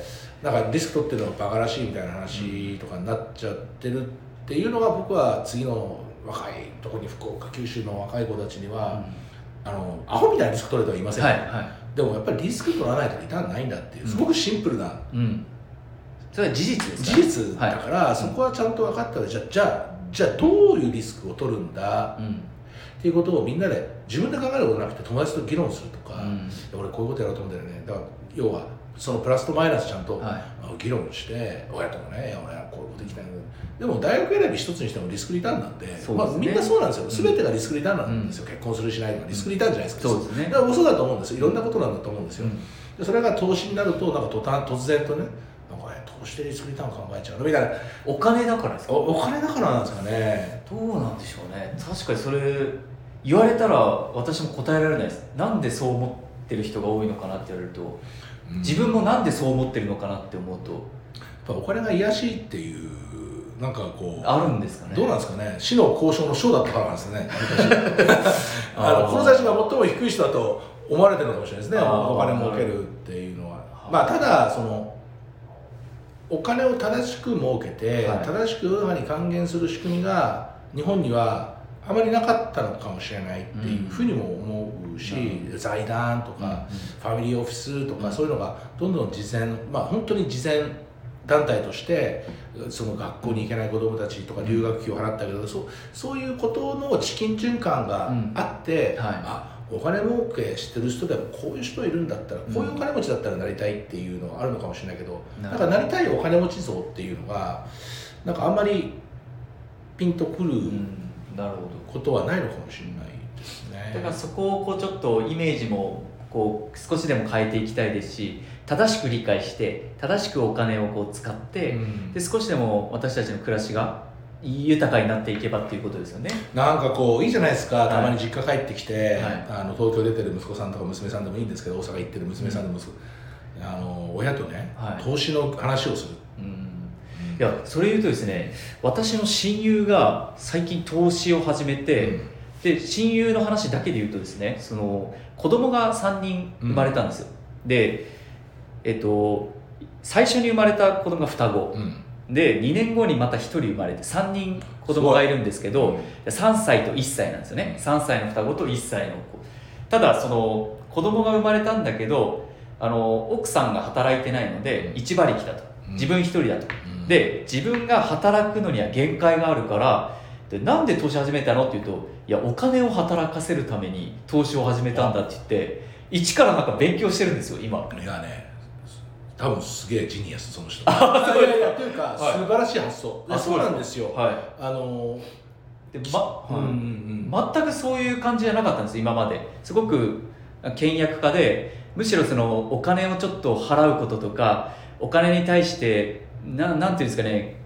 なんかリスク取ってるのがバカらしいみたいな話とかになっちゃってるっていうのが僕は次の若いとこに福岡九州の若い子たちには、うん、あのアホみたいなリスク取れとは言いません、はいはい、でもやっぱりリスク取らないとリターンないんだっていうすごくシンプルな、うん、それは事実ですか、事実だから、はい、そこはちゃんと分かったらじゃじゃあじゃあどういうリスクを取るんだ、うん、っていうことをみんなで自分で考えることなくて友達と議論するとか、うん、俺こういうことやろうと思うんだよね。だから要はそのプラスとマイナスちゃんと議論して親ともね俺はこういうこと行きたいで。も大学選び一つにしてもリスクリターンなんで、ね、まあ、みんなそうなんですよ。全てがリスクリターンなんですよ、うん、結婚するしないとかリスクリターンじゃないですか、そうですね。だから嘘だと思うんですよ。いろんなことなんだと思うんですよ、うん、でそれが投資になるとなんか途端突然とねなんかね投資でリスクリターン考えちゃうみたいな。お金だからですか？お金だからなんですかね。どうなんでしょうね。確かにそれ言われたら私も答えられないです。なんでそう思ってる人が多いのかなって言われると自分もなんでそう思ってるのかなって思うと。やっぱお金が癒しいっていうなんかこうあるんですかね。どうなんですかね。死の交渉の章だったからなんですね。[laughs] あのこの最初が最も低い人だと思われてるのかもしれないですねお金儲けるっていうのは。まあただそのお金を正しく儲けて、はい、正しく世の中に還元する仕組みが日本にはあまりなかったのかもしれないっていうふうにも思うし、うん、財団とか、ファミリーオフィスとか、そういうのがどんどん事前まあ本当に事前団体としてその学校に行けない子どもたちとか留学費を払ったけど、そうそういうことの資金循環があって、はい、あお金儲けしてる人でもこういう人いるんだったらこういうお金持ちだったらなりたいっていうのはあるのかもしれないけど、うん、なんかなりたいお金持ち像っていうのがなんかあんまりピンとくる、ことはないのかもしれない。ですねだからそこをこうちょっとイメージもこう少しでも変えていきたいですし正しく理解して正しくお金をこう使って、うん、で少しでも私たちの暮らしが豊かになっていけばっていうことですよね。なんかこういいじゃないですか。たまに実家帰ってきて、はい、あの東京出てる息子さんとか娘さんでもいいんですけど大阪行ってる娘さんでも、うん、あの親とね、はい、投資の話をする。いやそれ言うとですね私の親友が最近投資を始めて、うん、で親友の話だけで言うとですねその子供が3人生まれたんですよ、うん、でえっと最初に生まれた子供が双子、うん、で2年後にまた1人生まれて3人子供がいるんですけど、うん、3歳と1歳なんですよね。3歳の双子と1歳の子。ただその子供が生まれたんだけどあの奥さんが働いてないので1馬力だと。自分1人だと、で自分が働くのには限界があるからでなんで投資始めたの？って言うといやお金を働かせるために投資を始めたんだって言って一からなんか勉強してるんですよ今。いやね多分すげえジニアスその人。いやいやというか、はい、素晴らしい発想。あそうなんですよ、はい、あのでま、うんうんうん、全くそういう感じじゃなかったんです今まで。すごく倹約家でむしろそのお金をちょっと払うこととかお金に対してななんていうんですかね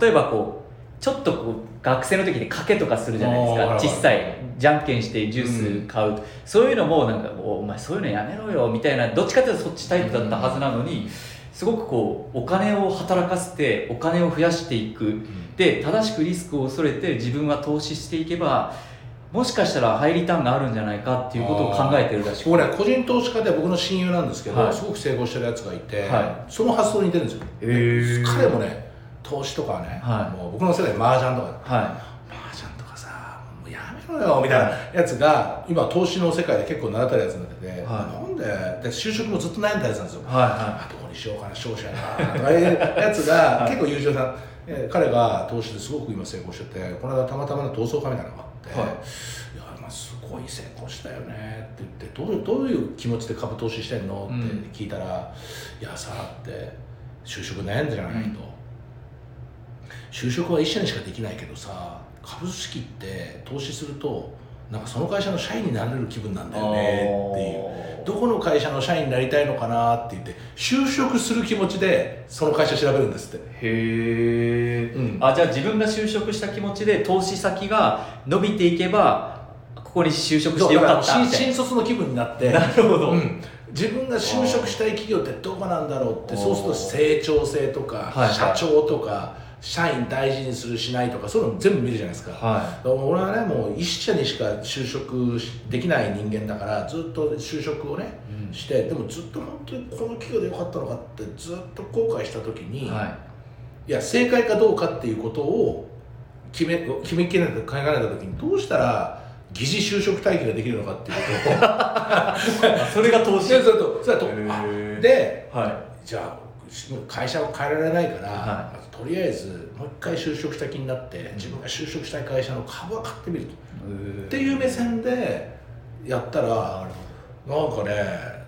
例えばこうちょっとこう学生の時に賭けとかするじゃないですか。小さいじゃんけんしてジュース買う、うん、そういうのもなんかお前そういうのやめろよみたいなどっちかというとそっちタイプだったはずなのに、すごくこうお金を働かせてお金を増やしていく、うん、で正しくリスクを恐れて自分は投資していけばもしかしたらハイリターンがあるんじゃないかっていうことを考えてるらしく僕ね個人投資家で僕の親友なんですけど、はい、すごく成功してるやつがいて、はい、その発想に似てるんですよ、えー、彼もね投資とかね、はい、もう僕の世代麻雀とか、はい、麻雀とかさもうやめろかみたいなやつが今投資の世界で結構名だたるやつになってて、はい、なんでで就職もずっと悩んだやつなんですよ、はいはい、あどこにしようかな商社なとかいうやつが [laughs] 結構優秀さん彼が投資ですごく今成功しててこの間たまたまの同窓会みたいなのがあって、はい、いやまあすごい成功したよねって言ってどうどういう気持ちで株投資してんの？って聞いたら、うん、いやさって就職悩んでじゃないと、うん、就職は一社にしかできないけどさ株式って投資するとなんかその会社の社員になれる気分なんだよねっていう。どこの会社の社員になりたいのかなって言って就職する気持ちでその会社調べるんですって。へえ、うん、あじゃあ自分が就職した気持ちで投資先が伸びていけばここに就職してよかった新卒の気分になって。なるほど、うん。自分が就職したい企業ってどこなんだろうってそうすると成長性とか、社長とか社員大事にするしないとかそういうの全部見るじゃないですか、はい、俺はねもう一社にしか就職できない人間だからずっと就職をね、うん、してでもずっと本当にこの企業でよかったのかってずっと後悔した時に、はい、いや正解かどうかっていうことを決め決めきれないと考えた時にどうしたら疑似就職体験ができるのかっていうことを。[laughs] それが投資。[laughs] それとそれと。で、はい、じゃあ会社を変えられないから、はい、とりあえずもう一回就職した気になって自分が就職したい会社の株は買ってみると。っていう目線でやったらなんかね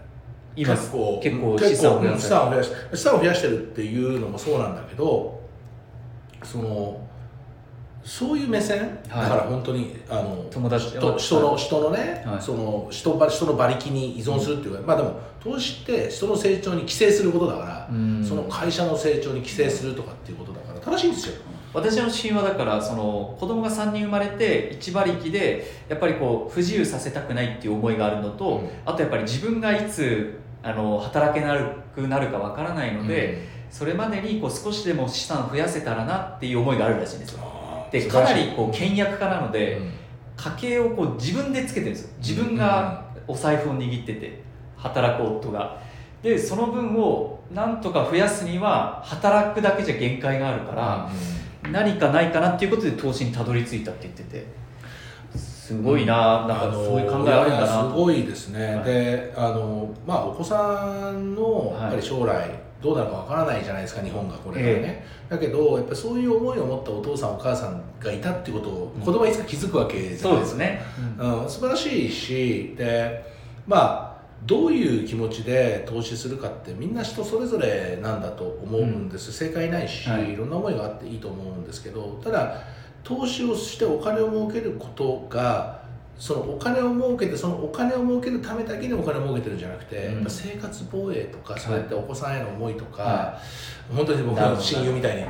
今結構結構資産を増やして資産を増やしてるっていうのもそうなんだけどそのそういう目線、はい、だから本当にあの友達人人の人のね、はい、その人人の馬力に依存するっていうか、うん、まあでも投資って人の成長に寄生することだから、うん、その会社の成長に寄生するとかっていうことだから正しいんですよ。私の神話だからその子供が3人生まれて一馬力でやっぱりこう不自由させたくないっていう思いがあるのと、うん、あとやっぱり自分がいつあの働けなくなるかわからないので、それまでにこう少しでも資産を増やせたらなっていう思いがあるらしいんですよ。でかなりこう倹約家なので、家計をこう自分でつけてるんですよ。自分がお財布を握ってて働く夫が。でその分をなんとか増やすには働くだけじゃ限界があるから、何かないかなっていうことで投資にたどり着いたって言ってて。すごいな、うん、なんかそういう考えあるんだなすごいですね、はい、であのまあお子さんのやっぱり将来、どうなるかわからないじゃないですか日本がこれからね、えー、だけどやっぱそういう思いを持ったお父さんお母さんがいたっていうことを子供はいつか気づくわけじゃないですか、そうですね、うん、素晴らしいしでまあどういう気持ちで投資するかってみんな人それぞれなんだと思うんです、うん、正解ないし、はい、いろんな思いがあっていいと思うんですけどただ投資をしてお金を儲けることがそのお金を儲けてそのお金を儲けるためだけにお金を儲けてるんじゃなくて、うん、生活防衛とかそうやってお子さんへの思いとか、はい、本当に僕の親友みたいに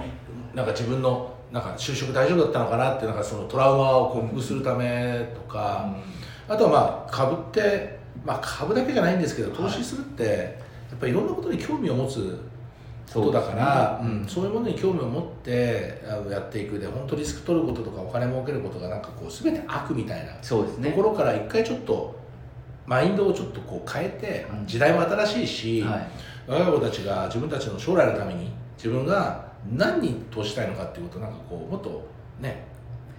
なんか自分のなんか就職大丈夫だったのかなってなんかそのトラウマを克服するためとか、うん、あとはまあ株ってまあ株だけじゃないんですけど投資するって、やっぱりいろんなことに興味を持つことだから、ねうん、そういうものに興味を持ってやっていくで本当リスク取ることとかお金儲けることがなんかこう全て悪みたいなところから一回ちょっとマインドをちょっとこう変えて、時代も新しいし、はい、若い子たちが自分たちの将来のために自分が何に投資したいのかっていうことをなんかこうもっとね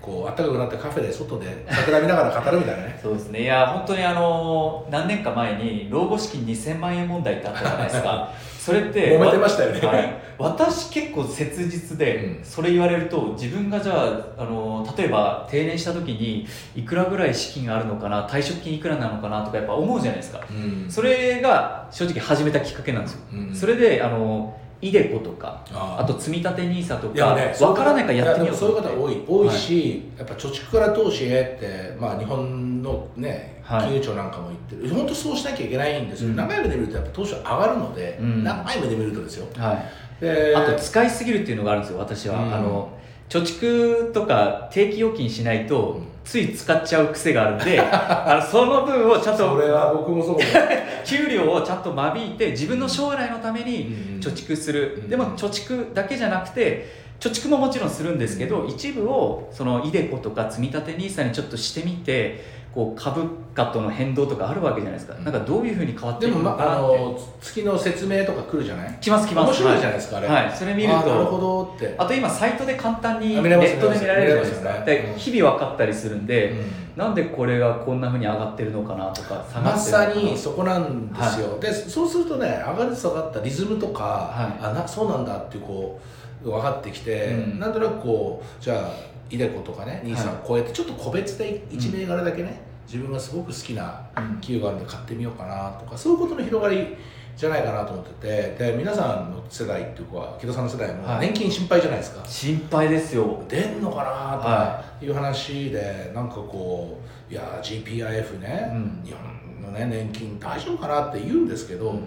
こう暖かくなってカフェで外で桜見ながら語るみたいなね。[laughs] そうですね。いや本当にあの何年か前に老後資金2000万円問題ってあったじゃないですか [laughs] それって揉めてましたよね、はい、私結構切実で、それ言われると自分がじゃああの例えば定年した時にいくらぐらい資金があるのかな退職金いくらなのかなとかやっぱ思うじゃないですか、うん、それが正直始めたきっかけなんですよ、うん、それであのイデコとかあと積立 NISA とか、ね、分からないからやってみようそういう方多い。多いし、はい、やっぱ貯蓄から投資へって、まあ、日本のね金融庁なんかも言ってる、はい、本当そうしなきゃいけないんですよ、うん、長い目で見るとやっぱ投資は上がるので、うん、長い目で見るとですよ、はい、であと使いすぎるっていうのがあるんですよ私は、うん、あの貯蓄とか定期預金しないと、つい使っちゃう癖があるんであのその分をちゃんとそれは僕もそう [laughs] 給料をちゃんと間引いて自分の将来のために貯蓄する、うん、でも貯蓄だけじゃなくて貯蓄ももちろんするんですけど、一部をそのイデコとか積立 NISA にちょっとしてみてこう株価との変動とかあるわけじゃないですか、なんかどういうふうに変わっていくのかなって、まあ、の月の説明とか来るじゃない？来ます来ます。面白いじゃないですか、はい、あれ、はい、それ見ると。なるほどって。あと今サイトで簡単にネットで見られるじゃないですか、ね、日々分かったりするんで、うん、なんでこれがこんなふうに上がってるのかなとかまさにそこなんですよ、はい、でそうするとね上がり下がったリズムとか、はい、あなそうなんだっていうこう分かってきて、うん、なんとなくこうじゃあイデコとかね兄さんこうやってちょっと個別で1銘柄だけね、自分がすごく好きな企業があるんで買ってみようかなとかそういうことの広がりじゃないかなと思っててで皆さんの世代っていうか木戸さんの世代も年金心配じゃないですか、はい、心配ですよ。出んのかなとかい。う話で、なんかこういや GPIF ね、うん、日本のね年金大丈夫かなって言うんですけど、うん。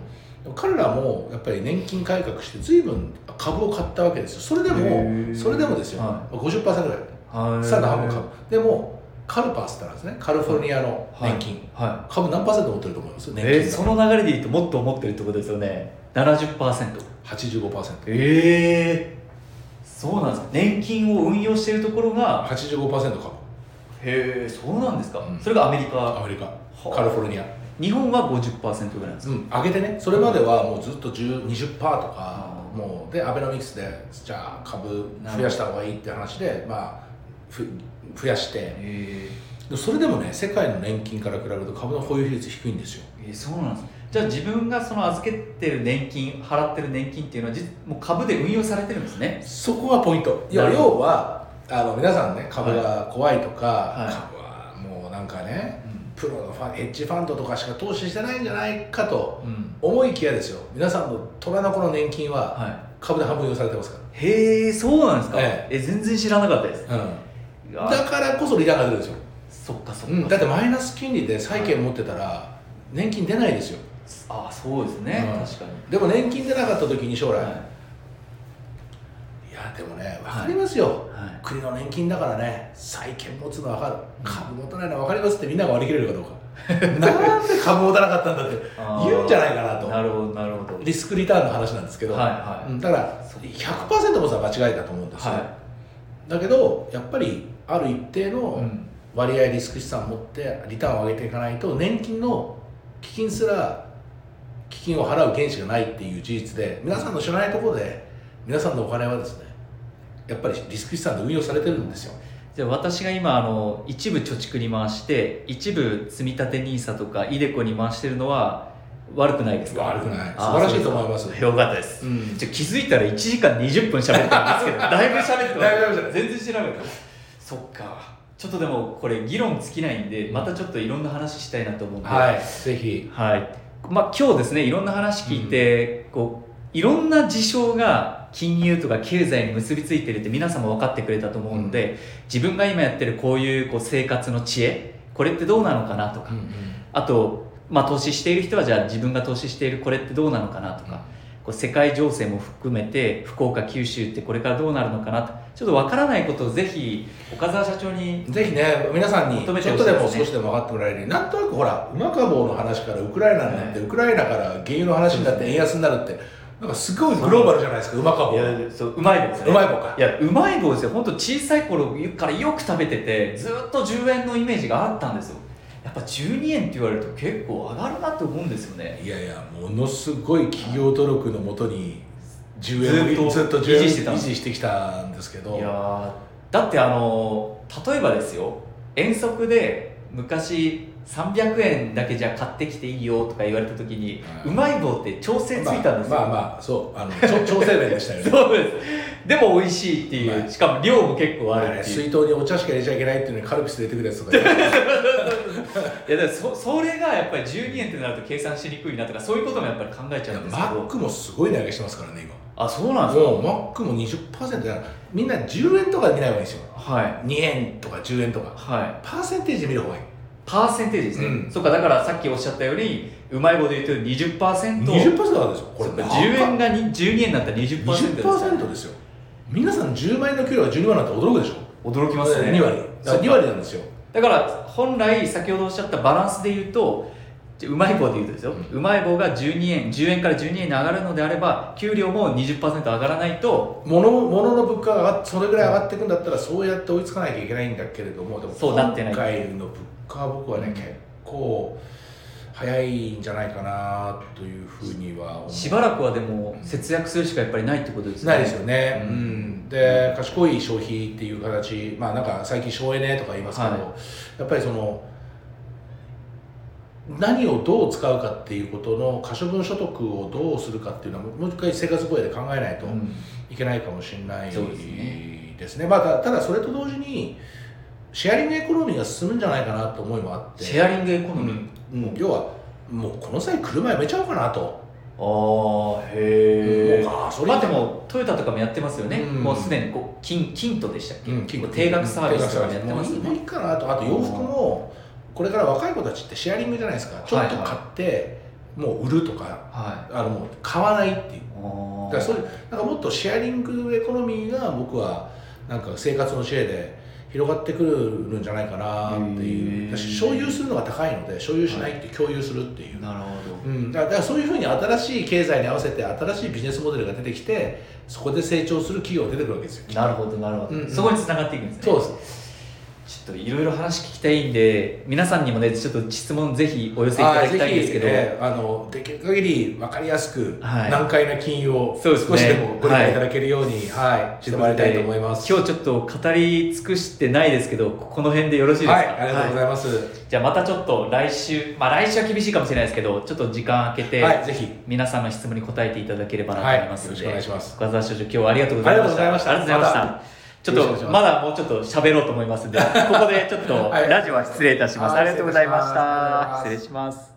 彼らもやっぱり年金改革して随分株を買ったわけですよ。それでもそれでもですよ、はい、50%ぐらいさら半分株でもカルパスってなんですねカリフォルニアの年金、はい。はい、株何パーセント持ってると思います？年金、えー、その流れでいうともっと持ってるってことですよね。70%85% ええー、そうなんですか。年金を運用しているところが85%株。へえそうなんですか、うん、それがアメリカ。アメリカ。カリフォルニア。日本は50%ぐらいですか、うん、上げてね。それまではもうずっと20%とか、うん、もうでアベノミクスでじゃあ株増やした方がいいって話でまあ増やして。それでもね世界の年金から比べると株の保有比率低いんですよ。えー、そうなんです。じゃあ自分がその預けてる年金払ってる年金っていうのはもう株で運用されてるんですね。そこがポイント。要はあの皆さんね株が怖いとか、はい、株はもうなんかね、プロのファンヘッジファンドとかしか投資してないんじゃないかと思いきやですよ。皆さんの虎の子の年金は株で半分用されてますから、はい、へえそうなんですか、え。え全然知らなかったです、うんだからこそリターンが出るんですよそっかそっか、うん、だってマイナス金利で債券持ってたら年金出ないですよ。ああそうですね、うん、確かに。でも年金出なかった時に将来、はい、いやでもね分かりますよ、はい、国の年金だからね債券持つの分かる。株持たないの分かりますってみんなが割り切れるかどうか。[laughs] なんで株持たなかったんだって言うんじゃないかなと。なるほどなるほど。リスクリターンの話なんですけど、はいはい、だか。ら100%もさ間違いだと思うんですよ、はい、だけどやっぱりある一定の割合リスク資産を持ってリターンを上げていかないと年金の基金すら基金を払う原資がないっていう事実で皆さんの知らないところで皆さんのお金はですねやっぱりリスク資産で運用されてるんですよ。じゃあ私が今あの一部貯蓄に回して一部積立 NISA とか iDeCo に回してるのは悪くないですか？悪くない。素晴らしいと思います。よかったです、うん、じゃ気づいたら1時間20分喋ったんですけど [laughs] だいぶ喋ってます。全然知らなかったそっか。ちょっとでもこれ議論尽きないんでまたちょっといろんな話したいなと思うんで、はい、ぜひ、はい。まあ、今日ですねいろんな話聞いて、うん、こういろんな事象が金融とか経済に結びついてるって皆さんも分かってくれたと思うので、うん、自分が今やってるこういうこう生活の知恵これってどうなのかなとか、うんうん、あと、まあ、投資している人はじゃあ自分が投資しているこれってどうなのかなとか、こう世界情勢も含めて福岡九州ってこれからどうなるのかなとちょっとわからないことをぜひ岡澤社長にぜひね皆さんにちょっとでも少しでも分かってもらえるようになんとなくほら馬かぼうの話からウクライナになって、はい、ウクライナから原油の話になって円安になるってなんかすごいグローバルじゃないですか、うまかぼう。そううまい棒ですね。うまい棒か。いや、うまい棒ですよ。本当小さい頃からよく食べてて、ずっと10円のイメージがあったんですよ。やっぱ12円って言われると結構上がるなって思うんですよね。いやいや、ものすごい企業努力のもとに10円ずっと。維持してた。維持してきたんですけど。いやだってあの例えばですよ。遠足で昔300円だけじゃ買ってきていいよとか言われた時に、うまい棒って調整ついたんですよ、まあ、まあまあそう。あの [laughs] 調整麺でしたよね。そうです。でも美味しいっていう、しかも量も結構ある水筒にお茶しか入れちゃいけないっていうのにカルピス入れてくるやつとか [laughs] いやだそそれがやっぱり12円ってなると計算しにくいなとかそういうこともやっぱり考えちゃうんですけど。マックもすごい値上げしてますからね今あそうなんですか？マックも20%だみんな10円とかで見ない方がいいですよ。はい。2円とか10円とか。はい。パーセンテージで見る方がいい。パーセンテージですね、うん、そっかだからさっきおっしゃったようにうまい棒で言うと 20%20% 20%なんですよこれ。10円が12円になったら20%です、ね、20%ですよ。皆さん10万円の給料が12万なんて驚くでしょ。驚きますね。2割。2割なんですよ。だから本来先ほどおっしゃったバランスで言うとじゃうまい棒で言うとですよ、うまい棒が12円10円から12円に上がるのであれば給料も20%上がらないと物物の物価がそれぐらい上がっていくんだったらそうやって追いつかなきゃいけないんだけれどもでも今回の物価は僕はね、うん。結構早いんじゃないかなというふうにはしばらくはでも節約するしかやっぱりないってことですないですよね、ううん。ん。で賢い消費っていう形。まあなんか最近省エネとか言いますけど、はい。やっぱりその何をどう使うかっていうことの可処分所得をどうするかっていうのはもう一回生活防衛で考えないとうん。いけないかもしれないですね。ですねまあ、たただそれと同時にシェアリングエコノミーが進むんじゃないかなと思いもあって。シェアリングエコノミー、うん。うん要はもうこの際車やめちゃおうかなと。ああへえもうガソリン。まあでもトヨタとかもやってますよね、うん。もうすでにこう金金とでしたっけ、うん定額サービスとかもやってますよね。もういいかなと。あと洋服もこれから若い子たちってシェアリングじゃないですか。ちょっと買ってもう売るとかはあのもう買わないっていう。だからそういうなんかもっとシェアリングエコノミーが僕はなんか生活の知恵で広がってくるんじゃないかなっていう。所有するのが高いので所有しないって共有するっていう、なるほうん、だからそういうふうに新しい経済に合わせて新しいビジネスモデルが出てきてそこで成長する企業が出てくるわけですよ。どなるほどなるほど、うん。うん。そこに繋がっていくんですね。そうですちょっといろいろ話聞きたいんで皆さんにもねちょっと質問ぜひお寄せいただきたいんですけど、えーあのできる限り分かりやすく、はい。難解な金融を少しでもご理解い。ただけるように、はいしてもらいたいと思います。今日ちょっと語り尽くしてないですけどこの辺でよろしいですか？はい、ありがとうございます。じゃあまたちょっと来週まあ来週は厳しいかもしれないですけどちょっと時間空けて、はい、ぜひ。皆さんの質問に答えていただければなと思いますので、はいよろしくお願いします。深澤所長今日はありがとうございました。ありがとうございましたちょっとまだもうちょっと喋ろうと思いますんでここでちょっとはい。ラジオは失礼いたします、はい。ありがとうございました。失礼します